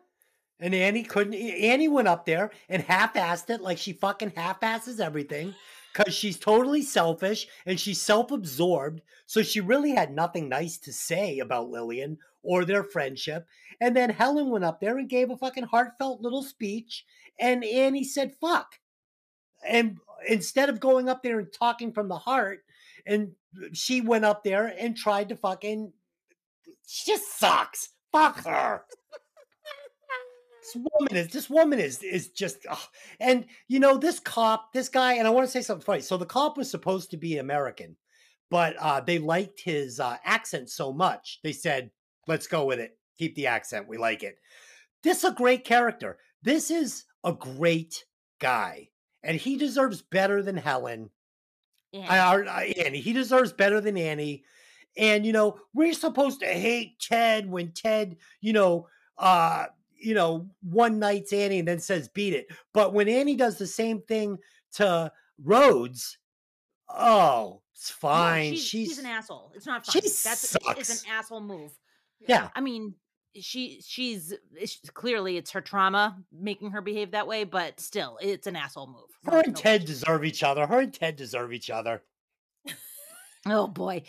And Annie couldn't. Annie went up there and half-assed it, like she fucking half-asses everything, because she's totally selfish and she's self-absorbed. So she really had nothing nice to say about Lillian or their friendship. And then Helen went up there and gave a fucking heartfelt little speech, and Annie said "fuck," and instead of going up there and talking from the heart, and she went up there and tried to fucking. She just sucks. Fuck her this woman is this woman is is just ugh. and you know this cop this guy and i want to say something funny so the cop was supposed to be american but uh they liked his uh accent so much they said let's go with it keep the accent we like it this is a great character this is a great guy and he deserves better than helen I, I, Annie. He deserves better than Annie. And you know, we're supposed to hate Ted when Ted, you know, uh, you know, one nights Annie and then says beat it. But when Annie does the same thing to Rhodes, oh, it's no, fine. she's, she's, she's an asshole. It's not she fun. That's it's an asshole move. yeah. I mean, she she's it's, clearly it's her trauma making her behave that way, but still, it's an asshole move. No- Her and no Ted question. deserve each other. Her and Ted deserve each other. Oh boy.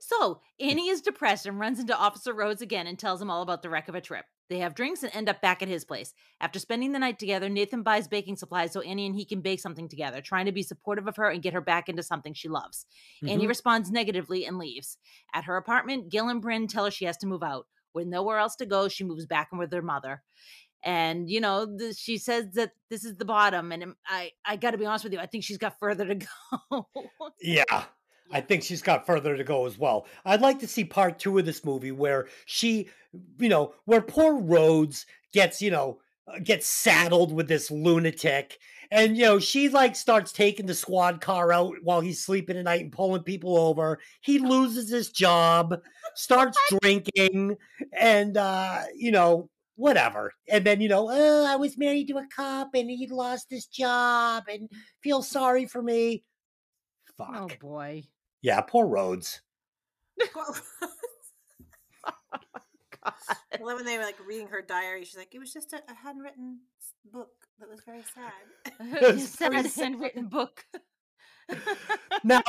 So Annie is depressed and runs into Officer Rhodes again and tells him all about the wreck of a trip. They have drinks and end up back at his place. After spending the night together, Nathan buys baking supplies so Annie and he can bake something together, trying to be supportive of her and get her back into something she loves. Annie Mhm. responds negatively and leaves. At her apartment, Gil and Bryn tell her she has to move out. With nowhere else to go, she moves back in with her mother. And you know, the, she says that this is the bottom. And I, I got to be honest with you, I think she's got further to go. Yeah. I think she's got further to go as well. I'd like to see part two of this movie where she, you know, where poor Rhodes gets, you know, uh, gets saddled with this lunatic. And, you know, she like starts taking the squad car out while he's sleeping at night and pulling people over. He loses his job, starts drinking, and, uh, you know, whatever. And then, you know, oh, I was married to a cop and he lost his job and feel sorry for me. Fuck. oh boy. Yeah, poor Rhodes. God. I love when they were like reading her diary. She's like, it was just a, a handwritten book that was very sad. It's sad very sad. handwritten book. Now,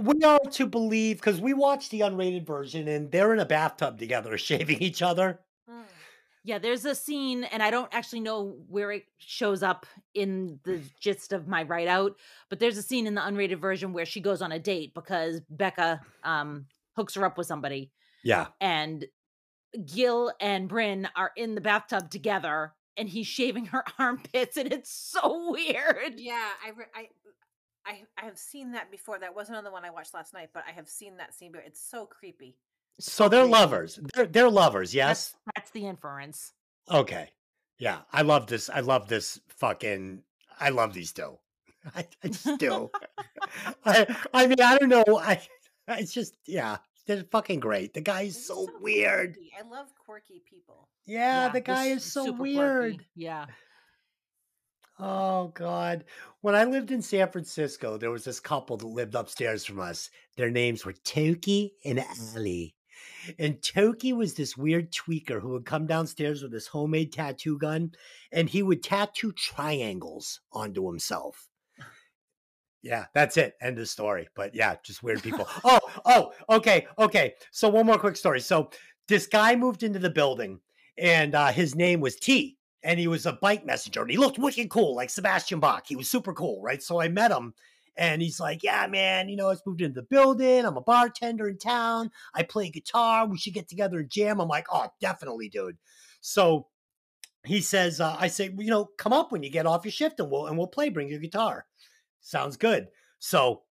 we are to believe because we watched the unrated version and they're in a bathtub together shaving each other. Mm. Yeah, there's a scene, and I don't actually know where it shows up in the gist of my write out, but there's a scene in the unrated version where she goes on a date because Becca um, hooks her up with somebody, Yeah. and Gil and Bryn are in the bathtub together, and he's shaving her armpits, and it's so weird. Yeah, I, re- I, I, I have seen that before. That wasn't on the one I watched last night, but I have seen that scene. It's so creepy. So they're lovers. They're they're lovers, yes? That's, that's the inference. Okay. Yeah. I love this. I love this fucking I love these two. I, I just do. I I mean, I don't know. I it's just yeah. They're fucking great. The guy is It's so weird. quirky. I love quirky people. Yeah, the guy is so super quirky. weird. Yeah. Oh God. When I lived in San Francisco, there was this couple that lived upstairs from us. Their names were Toki and Ali. And Toki was this weird tweaker who would come downstairs with his homemade tattoo gun and he would tattoo triangles onto himself. Yeah, that's it. End of story. But yeah, just weird people. oh, oh, okay, okay. So one more quick story. So this guy moved into the building and uh, his name was T and he was a bike messenger and he looked wicked cool like Sebastian Bach. He was super cool, right? So I met him and he's like, Yeah, man, you know, I just moved into the building. I'm a bartender in town. I play guitar. We should get together and jam. I'm like, Oh, definitely, dude. So he says, uh, I say, you know, come up when you get off your shift and we'll and we'll play. Bring your guitar. Sounds good. So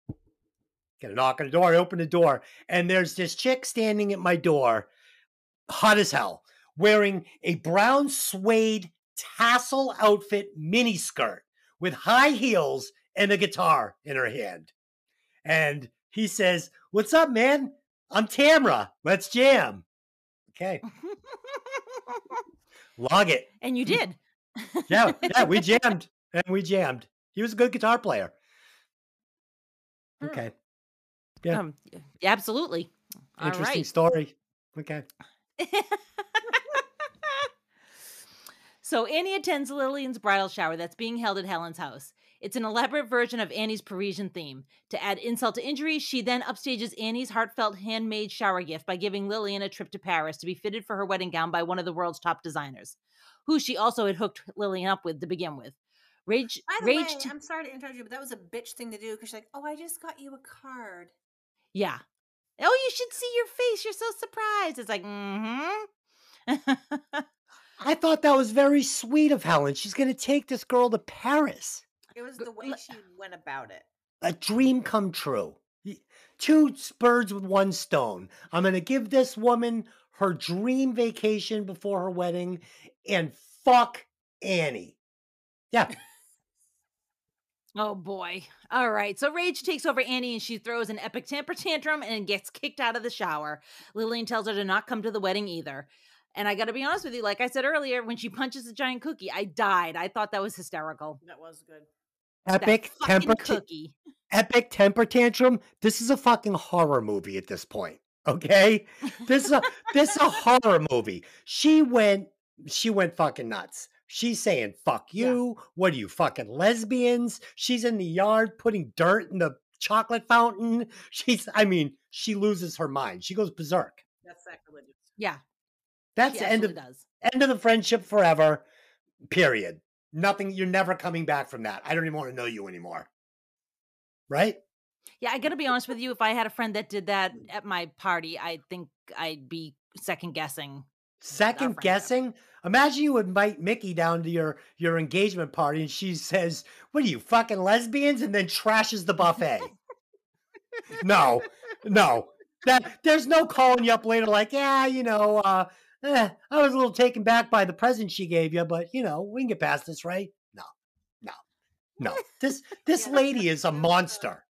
get a knock on the door. I open the door, and there's this chick standing at my door hot as hell, wearing a brown suede tassel outfit miniskirt with high heels and a guitar in her hand. And he says, What's up, man? I'm Tamra. Let's jam. Okay. Log it. and you did. Yeah, yeah, we jammed. And we jammed. He was a good guitar player. Okay. Yeah. Um, absolutely. Interesting right. story. Okay. so Annie attends Lillian's bridal shower that's being held at Helen's house. It's an elaborate version of Annie's Parisian theme. To add insult to injury, she then upstages Annie's heartfelt handmade shower gift by giving Lillian a trip to Paris to be fitted for her wedding gown by one of the world's top designers, who she also had hooked Lillian up with to begin with. Rage, By the rage, way, t- I'm sorry to interrupt you, but that was a bitch thing to do because she's like, "Oh, I just got you a card." yeah. Oh, you should see your face. You're so surprised. It's like, mm-hmm. I thought that was very sweet of Helen. She's going to take this girl to Paris. It was the way she went about it. A dream come true. Two birds with one stone. I'm going to give this woman her dream vacation before her wedding and fuck Annie. Yeah. Oh boy. All right. So Rage takes over Annie and she throws an epic temper tantrum and gets kicked out of the shower. Lillian tells her to not come to the wedding either. And I got to be honest with you, like I said earlier, when she punches the giant cookie, I died. I thought that was hysterical. That was good. Epic temper cookie. epic temper tantrum. This is a fucking horror movie at this point. Okay? This is a this is a horror movie. She went she went fucking nuts. She's saying fuck Yeah. you. What are you fucking lesbians? She's in the yard putting dirt in the chocolate fountain. She's I mean, she loses her mind. She goes berserk. That's sacrilegious. Yeah. That's the end of does. end of the friendship forever. Period. Nothing you're never coming back from that. I don't even want to know you anymore. Right? Yeah, I got to be honest with you. If I had a friend that did that at my party, I think I'd be second guessing. Second guessing. Imagine you invite Mickey down to your your engagement party, and she says, "What are you fucking lesbians?" and then trashes the buffet. no, no. That there's no calling you up later like, yeah, you know, uh, eh, I was a little taken back by the present she gave you, but you know, we can get past this, right? No, no, no. This this Yeah, lady is a true. monster.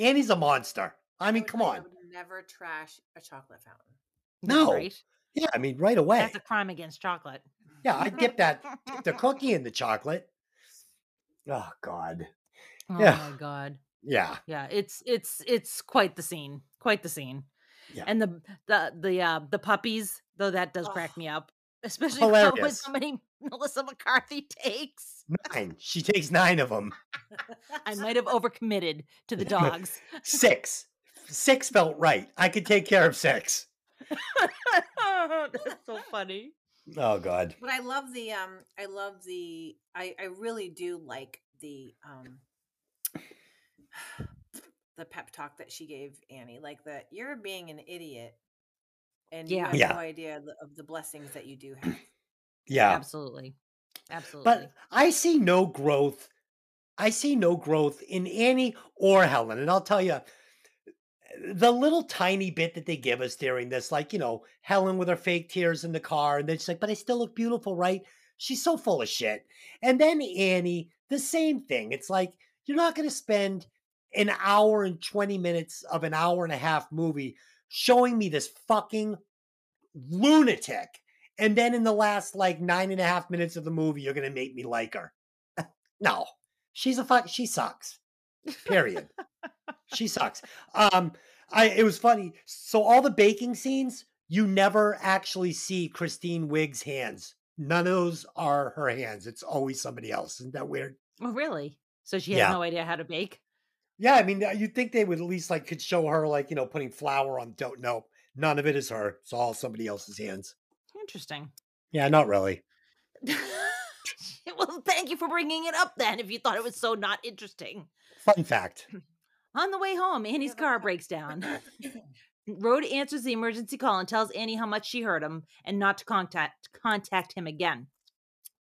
Annie's a monster. I mean, would come tell you I on. never trash a chocolate fountain. No. Right? Yeah, I mean, right away. That's a crime against chocolate. Yeah, I get that the cookie in the chocolate. Oh God. Oh Yeah. my god. Yeah. Yeah, it's it's it's quite the scene. Quite the scene. Yeah. And the the the uh the puppies, though that does crack Ugh. me up. Especially how, with Hilarious. how many Melissa McCarthy takes. Nine. She takes nine of them. I might have overcommitted to the dogs. Six. Six felt right. I could take care of six. That's so funny. Oh God. But I love the um I love the I I really do like the um the pep talk that she gave Annie like that you're being an idiot and you Yeah. have Yeah. no idea of the blessings that you do have. Yeah. Absolutely. Absolutely. But I see no growth. I see no growth in Annie or Helen. And I'll tell you, the little tiny bit that they give us during this, like, you know, Helen with her fake tears in the car, and then she's like, but I still look beautiful, right? She's so full of shit. And then Annie, the same thing. It's like, you're not going to spend an hour and 20 minutes of an hour and a half movie showing me this fucking lunatic. And then in the last like nine and a half minutes of the movie, you're going to make me like her. no, she's a fuck. She sucks. Period. she sucks. Um, I it was funny. So all the baking scenes, you never actually see Kristen Wiig's hands. None of those are her hands. It's always somebody else. Isn't that weird? oh really? So she has Yeah. no idea how to bake? Yeah, I mean, uh, you'd think they would at least like could show her like you know putting flour on. Don't know. None of it is her. It's all somebody else's hands. Interesting. Yeah, not really. well, thank you for bringing it up then if you thought it was so not interesting. Fun fact. On the way home, Annie's car breaks down. Rhodes answers the emergency call and tells Annie how much she hurt him and not to contact contact him again.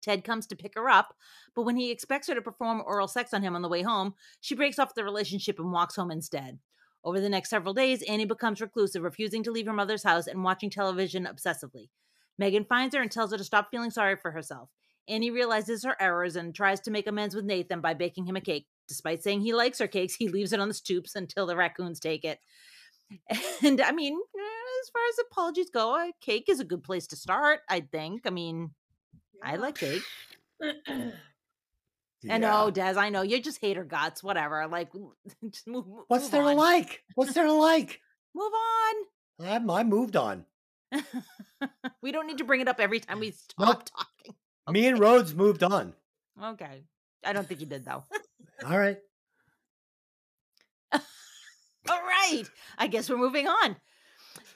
Ted comes to pick her up, but when he expects her to perform oral sex on him on the way home, she breaks off the relationship and walks home instead. Over the next several days, Annie becomes reclusive, refusing to leave her mother's house and watching television obsessively. Megan finds her and tells her to stop feeling sorry for herself. Annie realizes her errors and tries to make amends with Nathan by baking him a cake. Despite saying he likes her cakes, he leaves it on the stoops until the raccoons take it. And I mean, as far as apologies go, a cake is a good place to start, I think. I mean, I like cake. I know, oh, Dez, I know. You just hate her guts, whatever. Like, just move, move What's there to on. like? What's there to like? Move on. I'm, I moved on. we don't need to bring it up every time we stop Nope. talking. Me and Rhodes moved on. Okay. I don't think you did, though. All right. All right. I guess we're moving on.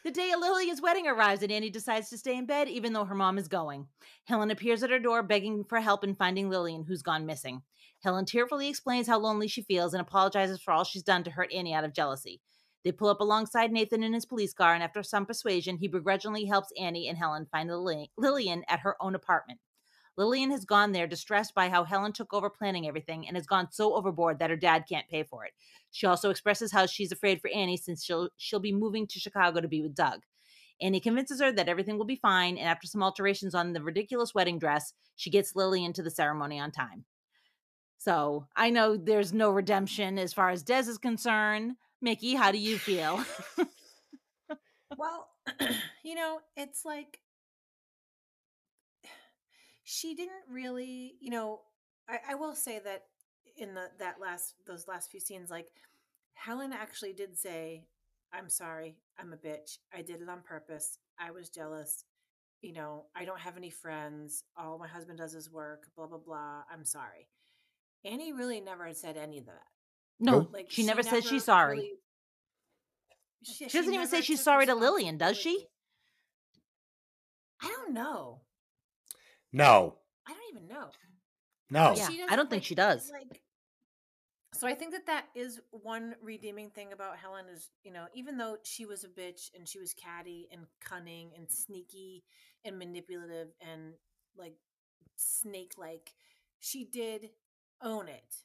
The day Lillian's wedding arrives and Annie decides to stay in bed even though her mom is going. Helen appears at her door begging for help in finding Lillian, who's gone missing. Helen tearfully explains how lonely she feels and apologizes for all she's done to hurt Annie out of jealousy. They pull up alongside Nathan in his police car, and after some persuasion, he begrudgingly helps Annie and Helen find Lillian at her own apartment. Lillian has gone there distressed by how Helen took over planning everything and has gone so overboard that her dad can't pay for it. She also expresses how she's afraid for Annie since she'll she'll be moving to Chicago to be with Doug. Annie convinces her that everything will be fine, and after some alterations on the ridiculous wedding dress, she gets Lillian to the ceremony on time. So I know there's no redemption as far as Dez is concerned. Mickey, how do you feel? Well, you know, it's like she didn't really, you know, I, I will say that in the that last those last few scenes, like Helen actually did say, I'm sorry, I'm a bitch. I did it on purpose. I was jealous. You know, I don't have any friends. All my husband does is work, blah, blah, blah. I'm sorry. Annie really never said any of that. no, Like she, never says she's sorry. really- She doesn't even say she's sorry to Lillian, does she? I don't know. No. I don't even know. No. But Yeah, she I doesn't, don't think like- she does. Like, so I think that that is one redeeming thing about Helen is, you know, even though she was a bitch and she was catty and cunning and sneaky and manipulative and like snake like, she did own it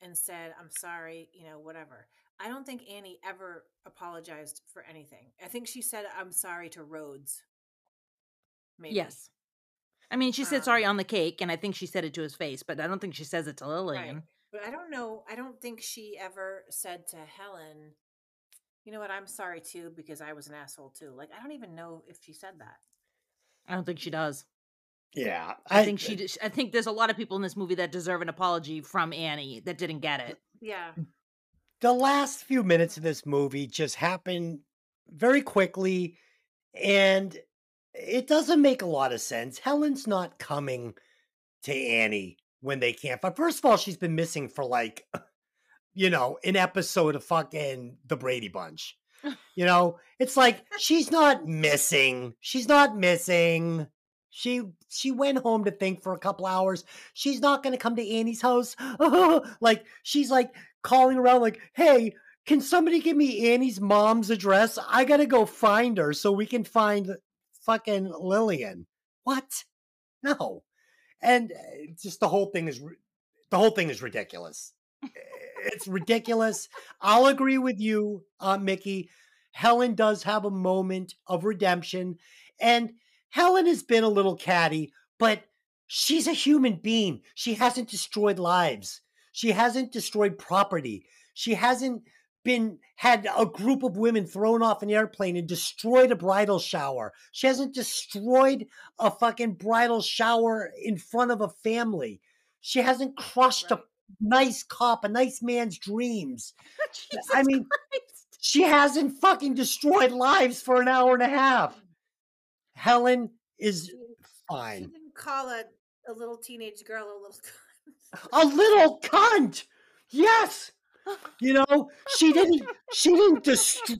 and said, I'm sorry, you know, whatever. I don't think Annie ever apologized for anything. I think she said, I'm sorry to Rhodes. Maybe. Yes. I mean, she said Um, sorry on the cake, and I think she said it to his face, but I don't think she says it to Lillian. But I don't know. I don't think she ever said to Helen, you know what, I'm sorry too, because I was an asshole too. Like, I don't even know if she said that. I don't think she does. Yeah. I, think she. I think there's a lot of people in this movie that deserve an apology from Annie that didn't get it. Yeah. the last few minutes of this movie just happened very quickly and it doesn't make a lot of sense. Helen's not coming to Annie when they can't. But first of all, she's been missing for like, you know, an episode of fucking The Brady Bunch. You know, it's like she's not missing. She's not missing. She she went home to think for a couple hours. She's not going to come to Annie's house. like she's like calling around like, "Hey, can somebody give me Annie's mom's address? I got to go find her so we can find fucking Lillian." What? No. And uh, just the whole thing is the whole thing is ridiculous. It's ridiculous. I'll agree with you, uh, Mickey. Helen does have a moment of redemption, and Helen has been a little catty, but she's a human being. She hasn't destroyed lives. She hasn't destroyed property. She hasn't been had a group of women thrown off an airplane and destroyed a bridal shower. She hasn't destroyed a fucking bridal shower in front of a family. She hasn't crushed a nice cop, a nice man's dreams. I mean, Christ. she hasn't fucking destroyed lives for an hour and a half. Mm. Helen is She, she fine. didn't call a, a little teenage girl a little. A little cunt. Yes. You know, she didn't she didn't dest-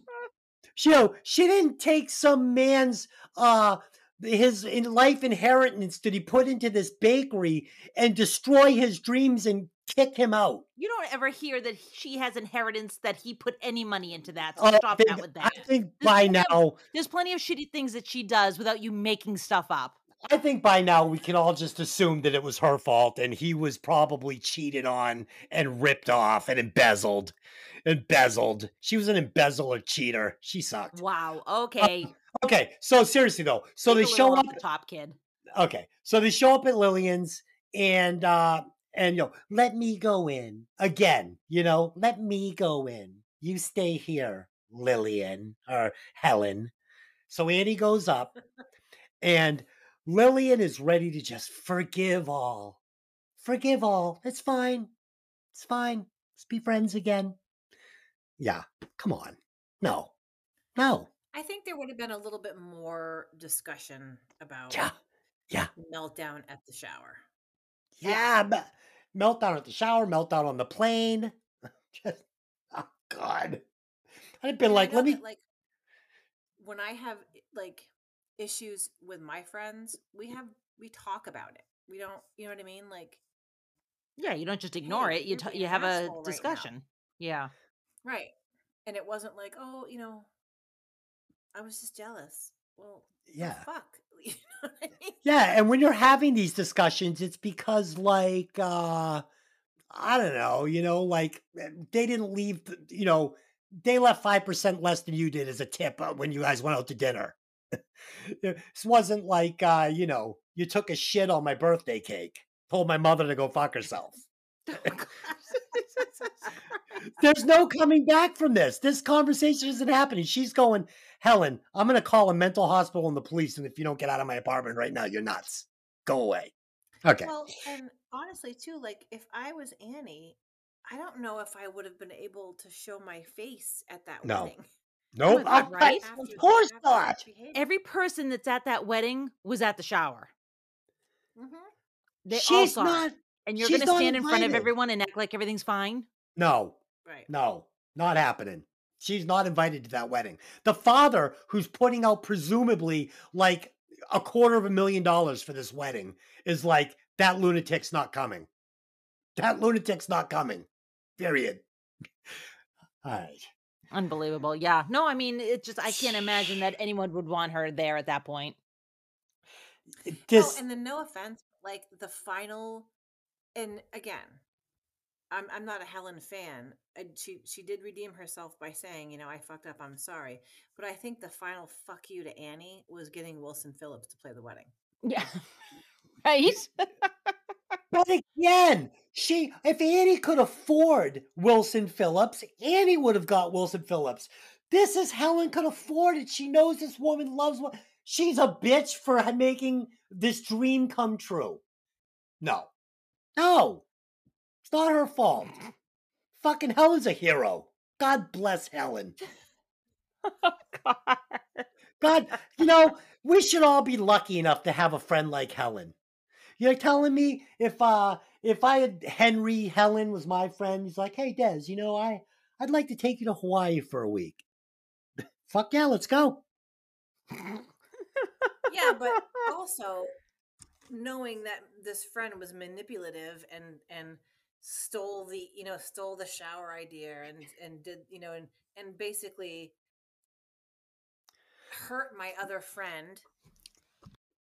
you know, she didn't take some man's uh his in life inheritance that he put into this bakery and destroy his dreams and kick him out. You don't ever hear that she has inheritance that he put any money into that. So Oh, stop think- that with that. I think There's by plenty of- now There's plenty of shitty things that she does without you making stuff up. I think by now we can all just assume that it was her fault and he was probably cheated on and ripped off and embezzled. Embezzled. She was an embezzler cheater. She sucked. Wow. Okay. Okay, so seriously though, so Take they show up the top, kid. okay so they show up at lillian's and uh and you know let me go in again you know let me go in you stay here lillian or helen so annie goes up and lillian is ready to just forgive all. Forgive all. It's fine. It's fine. Let's be friends again. Yeah. Come on. No. No. I think there would have been a little bit more discussion about yeah. Yeah. meltdown at the shower. Yeah, me- meltdown at the shower, meltdown on the plane. Just, oh God, I'd been like, let me. that, like when I have eh, like issues with my friends, we have we talk about it. We don't, you know what I mean? Like, Yeah, you don't just ignore Hey, it. You t- you have a asshole right discussion. yeah. right? And it wasn't like, oh, you know, I was just jealous. Well, Yeah, fuck. You know I mean? yeah, and when you're having these discussions, it's because like, uh I don't know, you know, like eh, they didn't leave, you know, they left five percent less than you did as a tip uh, when you guys went out to dinner. This wasn't like, uh, you know, you took a shit on my birthday cake, told my mother to go fuck herself. There's no coming back from this. This conversation isn't happening. She's going, Helen, I'm going to call a mental hospital and the police. And if you don't get out of my apartment right now, you're nuts. Go away. Okay. Well, and honestly, too, like if I was Annie, I don't know if I would have been able to show my face at that No. wedding. Nope. my God, I- right? Of course not. Every person that's at that wedding was at the shower. Mhm. They all She's saw it. not. And you're going to not stand in front of everyone and act like everything's fine? No, Right. no, not happening. She's not invited to that wedding. The father, who's putting out presumably like a quarter of a million dollars for this wedding, is like, that lunatic's not coming. That lunatic's not coming. Period. All right. Unbelievable. Yeah. No, I mean, it just, I can't imagine that anyone would want her there at that point. It Just, and then no offense, like the final, and again, I'm I'm not a Helen fan. And she she did redeem herself by saying, you know, I fucked up. I'm sorry. But I think the final fuck you to Annie was getting Wilson Phillips to play the wedding. Yeah. right? but again, she, if Annie could afford Wilson Phillips, Annie would have got Wilson Phillips. This is Helen could afford it. She knows this woman loves what she's a bitch for making this dream come true. No, no, it's not her fault. Fucking Helen's a hero. God bless Helen. God. God, you know, we should all be lucky enough to have a friend like Helen. You're telling me if uh if I had Henry Helen was my friend, he's like, hey Dez, you know, I I'd like to take you to Hawaii for a week. Fuck yeah, let's go. Yeah, but also knowing that this friend was manipulative and and stole the you know stole the shower idea and and did you know and and basically hurt my other friend.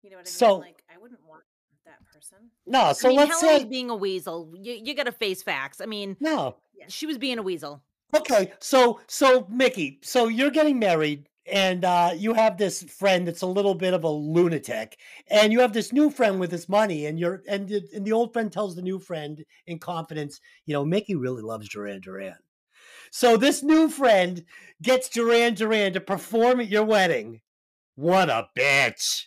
You know what I mean? So- like I wouldn't want that person. No, so I mean, let's Helen say being a weasel. You, you got to face facts. I mean, no. she was being a weasel. Okay, so so Mickey, so you're getting married and uh you have this friend that's a little bit of a lunatic and you have this new friend with this money and you're and the, and the old friend tells the new friend in confidence, you know, Mickey really loves Duran Duran. So this new friend gets Duran Duran to perform at your wedding. What a bitch.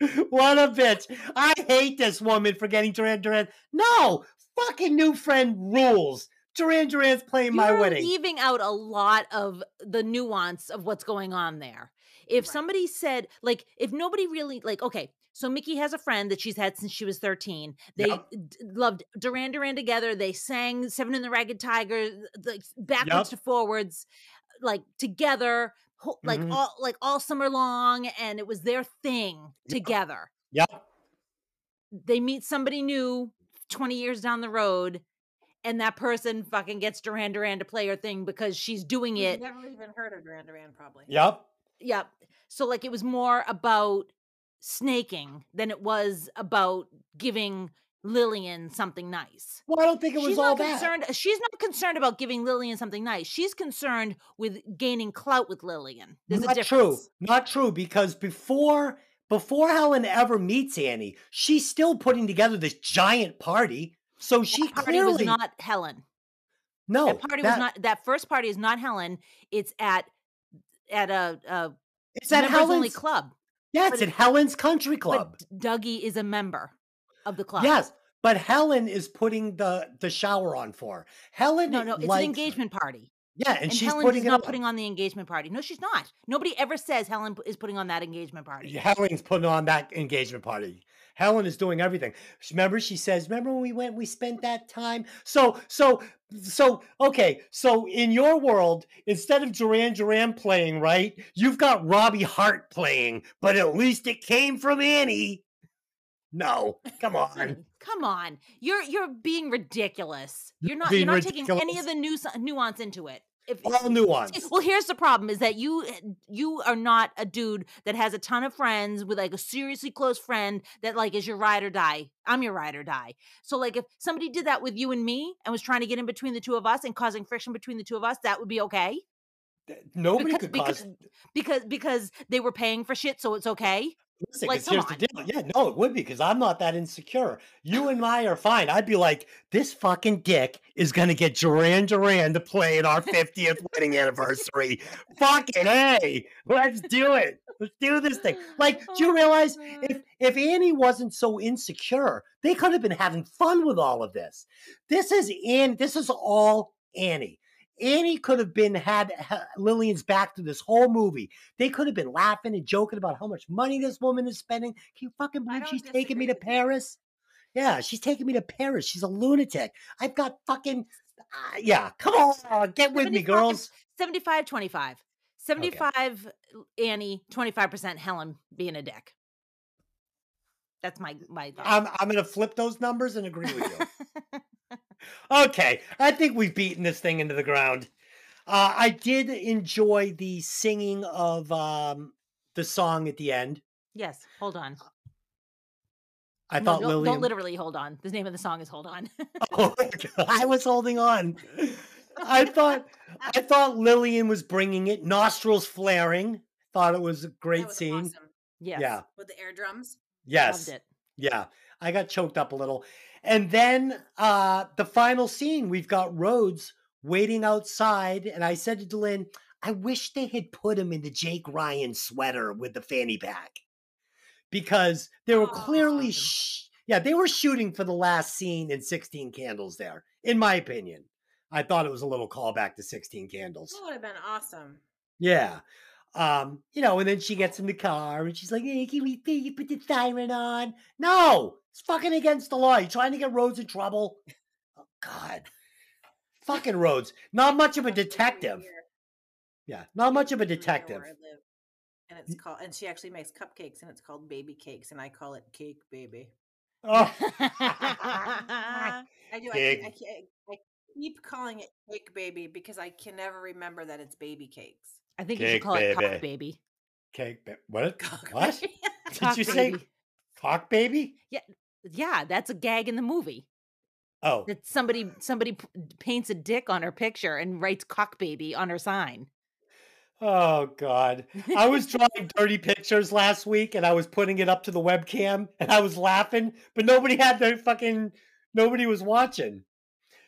what a bitch. I hate this woman for getting Duran Duran. No, fucking new friend rules. Duran Duran's playing my You're wedding. leaving out a lot of the nuance of what's going on there. If Right. somebody said, like, if nobody really, like, okay, so Mickey has a friend that she's had since she was 13. They Yep. d- loved Duran Duran together. They sang Seven and the Ragged Tiger, like backwards to forwards, like together, like Mhm. all like all summer long, and it was their thing together. Yep. They meet somebody new 20 years down the road, and that person fucking gets Duran Duran to play her thing because she's doing You've it. never even heard of Duran Duran, probably. Yep. Yep. So like it was more about snaking than it was about giving Lillian something nice. Well, I don't think it was she's all not that. concerned. She's not concerned about giving Lillian something nice. She's concerned with gaining clout with Lillian. There's a Not true. Not true because before before Helen ever meets Annie, she's still putting together this giant party. So she That party clearly was not Helen. no that party was not. That first party is not Helen. It's at at a, a It's at members only Helen's club. Yeah, but at it- Helen's Country Club. But Dougie is a member of the club. Yes, but Helen is putting the the shower on for her. Helen. No, no, it's likes an engagement party. Yeah, and, And, she's Helen putting is not putting on the engagement party. No, she's not. Nobody ever says Helen is putting on that engagement party. Helen's putting on that engagement party. Helen is doing everything. Remember, she says, "Remember when we went? We spent that time." So, so, so. Okay, so in your world, instead of Duran Duran playing, right, you've got Robbie Hart playing, but at least it came from Annie. No, come on. Come on, you're you're being ridiculous. You're not being you're not taking any of the nuance nuance into it. If, All nuance. Well, here's the problem: is that you eh, you are not a dude that has a ton of friends with like a seriously close friend that like is your ride or die. I'm your ride or die. So like if somebody did that with you and me and was trying to get in between the two of us and causing friction between the two of us, that would be okay. Nobody because, could because, cause. because because they were paying for shit, so it's okay. Listen, like, here's the deal. Yeah, no, it would be because I'm not that insecure. You and I are fine. I'd be like, this fucking dick is gonna get Duran Duran to play at our 50th wedding anniversary. fucking hey, let's do it. Let's do this thing. Like, do you Oh, realize if if Annie wasn't so insecure, they could have been having fun with all of this. This is Annie. This is all Annie. Annie could have been had Lillian's back through this whole movie. They could have been laughing and joking about how much money this woman is spending. Can you fucking believe she's taking me to. Paris? Yeah, she's taking me to Paris. She's a lunatic. I've got fucking uh, yeah. Come on, get with me, girls. 75 25. 75 Annie, 25% Helen being a dick. That's my my thought. I'm I'm gonna flip those numbers and agree with you. Okay, I think we've beaten this thing into the ground. Uh, I did enjoy the singing of um, the song at the end. yes, hold on. I No, thought don't, Lillian. don't literally hold on. The name of the song is Hold On. Oh I was holding on. I thought I thought Lillian was bringing it, nostrils flaring. Thought it was a great was scene. awesome. yes. Yeah. With the air drums. Yes. Loved it. Yeah, I got choked up a little. And then uh the final scene, we've got Rhodes waiting outside, and I said to Delyn, I wish they had put him in the Jake Ryan sweater with the fanny pack. Because they were clearly Aw. sh- yeah, they were shooting for the last scene in 16 Candles there, in my opinion. I thought it was a little callback to 16 Candles. That would have been awesome. Yeah. Um, you know, and then she gets in the car and she's like, hey, can we put the siren on? No, it's fucking against the law. You trying to get Rhodes in trouble? Oh God. fucking Rhodes. Not much of a detective. Yeah, not much of a detective. where I live. And it's called, and she actually makes cupcakes, and it's called baby cakes, and I call it cake baby. Oh. I do. I, keep- I, I keep calling it cake baby because I can never remember that it's baby cakes. I think you should call it baby. Cock Baby. Cake ba- what? Cock What? baby. Did Cock you say baby. cock baby? Yeah, that's a gag in the movie. Oh, That somebody somebody p- paints a dick on her picture and writes "cock baby" on her sign. oh God. I was drawing dirty pictures last week and I was putting it up to the webcam and I was laughing, but nobody had their fucking nobody was watching.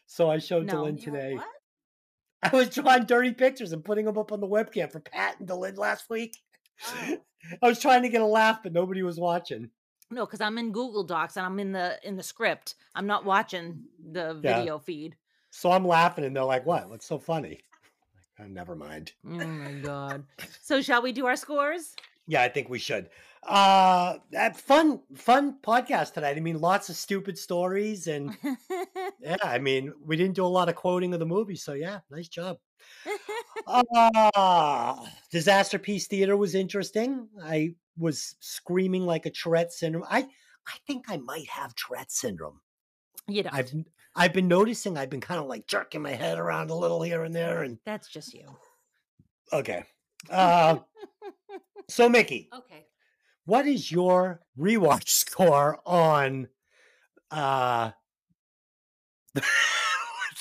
So I showed No. Dylan today. I was drawing dirty pictures and putting them up on the webcam for Pat and Dylan last week. Oh. I was trying to get a laugh, but nobody was watching. No, because I'm in Google Docs and I'm in the in the script. I'm not watching the Yeah. video feed. So I'm laughing and they're like, what? What's so funny? Oh, never mind. Oh my god. So shall we do our scores? Yeah, I think we should. Uh fun, fun podcast tonight. I mean, lots of stupid stories and yeah, I mean, we didn't do a lot of quoting of the movie, so yeah, nice job. Uh, Disaster Piece Theater was interesting. I was screaming like a Tourette syndrome. I I think I might have Tourette syndrome. you don't. I've I've been noticing I've been kind of like jerking my head around a little here and there and That's just you. okay. Uh so Mickey, Okay. what is your rewatch score on uh what's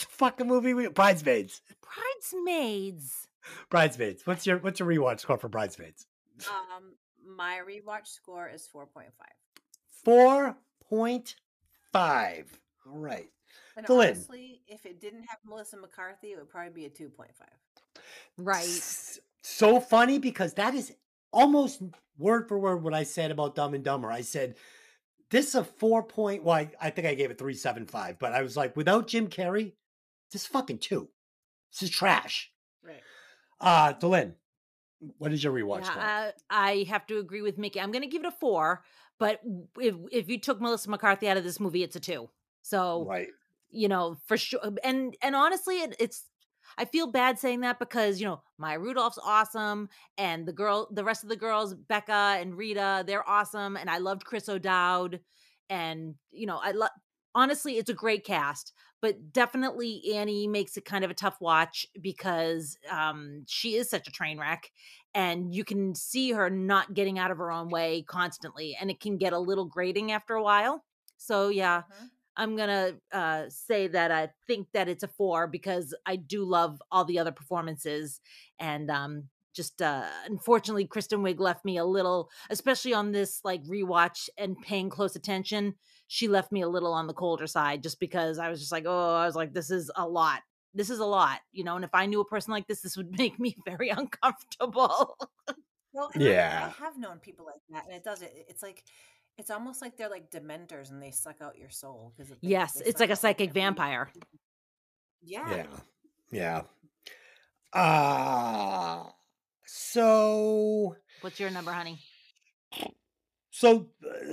the fucking movie we Bridesmaids? Bridesmaids. Bridesmaids. What's your what's your rewatch score for Bridesmaids? Um, my rewatch score is four point five. Four point five. All right. And Dylan. honestly, if it didn't have Melissa McCarthy, it would probably be a two point five. Right. So funny because that is almost word for word what I said about Dumb and Dumber. I said this is a four point. Well, I, I think I gave it three seven five, but I was like, without Jim Carrey, this is fucking two. This is trash. Right. Uh Delin, what is your rewatch? Yeah, uh, I have to agree with Mickey. I'm going to give it a four, but if if you took Melissa McCarthy out of this movie, it's a two. So right. you know for sure. And and honestly, it, it's I feel bad saying that because you know Maya Rudolph's awesome, and the girl, the rest of the girls, Becca and Rita, they're awesome, and I loved Chris O'Dowd, and you know I love. Honestly, it's a great cast, but definitely Annie makes it kind of a tough watch because um, she is such a train wreck, and you can see her not getting out of her own way constantly, and it can get a little grating after a while. So yeah, Mhm. I'm gonna uh, say that I think that it's a four because I do love all the other performances, and um, just uh, unfortunately, Kristen Wiig left me a little, especially on this like rewatch and paying close attention. She left me a little on the colder side just because I was just like, oh, I was like, this is a lot. This is a lot, you know. And if I knew a person like this, this would make me very uncomfortable. Well, and I- Yeah. I, have known people like that, and it does it. It's like it's almost like they're like dementors, and they suck out your soul because yes, it's like a psychic vampire. Yeah. Yeah. Yeah. Uh so What's your number, honey? so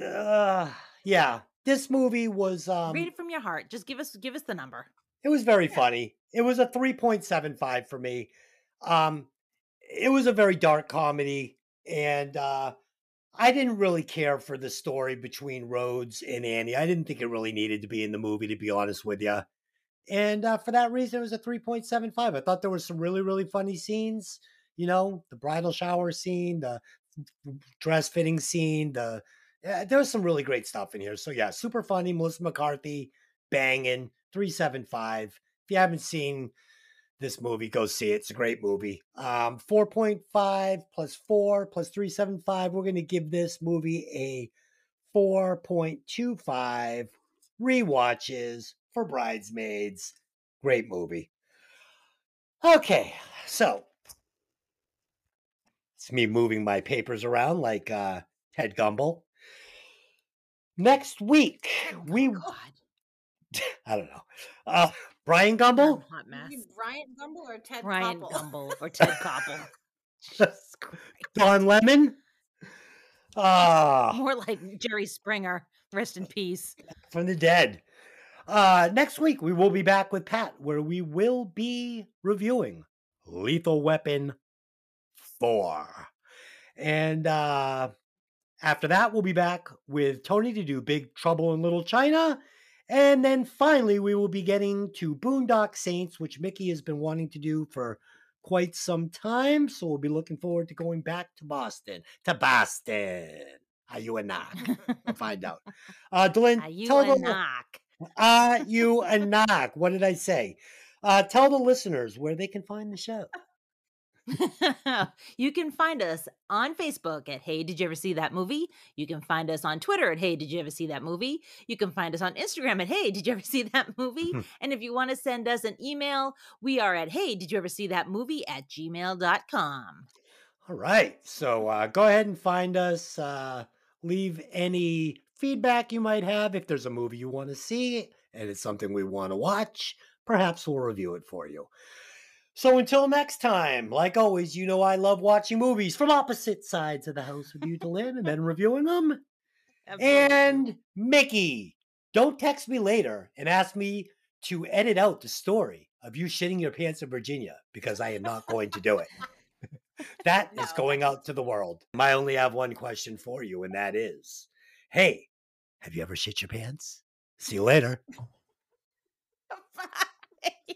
uh, yeah, this movie was um Read it from your heart. Just give us give us the number. It was very Yeah. funny. It was a 3.75 for me. Um it was a very dark comedy and uh I didn't really care for the story between Rhodes and Annie. I didn't think it really needed to be in the movie to be honest with you. And uh, for that reason it was a 3.75. I thought there were some really really funny scenes, you know, the bridal shower scene, the dress fitting scene, the yeah, there was some really great stuff in here. So yeah, super funny. Melissa McCarthy banging 375. If you haven't seen this movie, go see it. It's a great movie. Um, 4.5 plus 4 plus 375. We're going to give this movie a 4.25 rewatches for Bridesmaids. Great movie. Okay, so it's me moving my papers around like uh, Ted Gumbel. Next week, we God, I don't know. Uh, Brian Gumbel? hot mess. You mean Bryant Gumbel or Ted Ryan Koppel? Gumbel or Ted Koppel. Jesus Christ. Don Lemon? Ah, More like Jerry Springer. Rest in peace. from the dead. Uh, next week, we will be back with Pat, where we will be reviewing Lethal Weapon 4. And uh, after that, we'll be back with Tony to do Big Trouble in Little China. And then finally, we will be getting to Boondock Saints, which Mickey has been wanting to do for quite some time. So we'll be looking forward to going back to Boston. To Boston. Are you a knock? We'll find out. Uh, Dylan, Are you tell a the, knock? Are you a knock? What did I say? Uh, tell the listeners where they can find the show. you can find us on Facebook at Hey Did You Ever See That Movie? You can find us on Twitter at Hey Did You Ever See That Movie? You can find us on Instagram at Hey Did You Ever See That Movie? And if you want to send us an email, we are at Hey Did You Ever See That Movie at gmail.com. All right. So uh, go ahead and find us. Uh, leave any feedback you might have. If there's a movie you want to see and it's something we want to watch, perhaps we'll review it for you. So until next time, like always, you know I love watching movies from opposite sides of the house with you, Delin, and then reviewing them. And Mickey, don't text me later and ask me to edit out the story of you shitting your pants in Virginia because I am not going to do it. That is No. going out to the world. I only have one question for you, and that is Hey, have you ever shit your pants? See you later. Bye.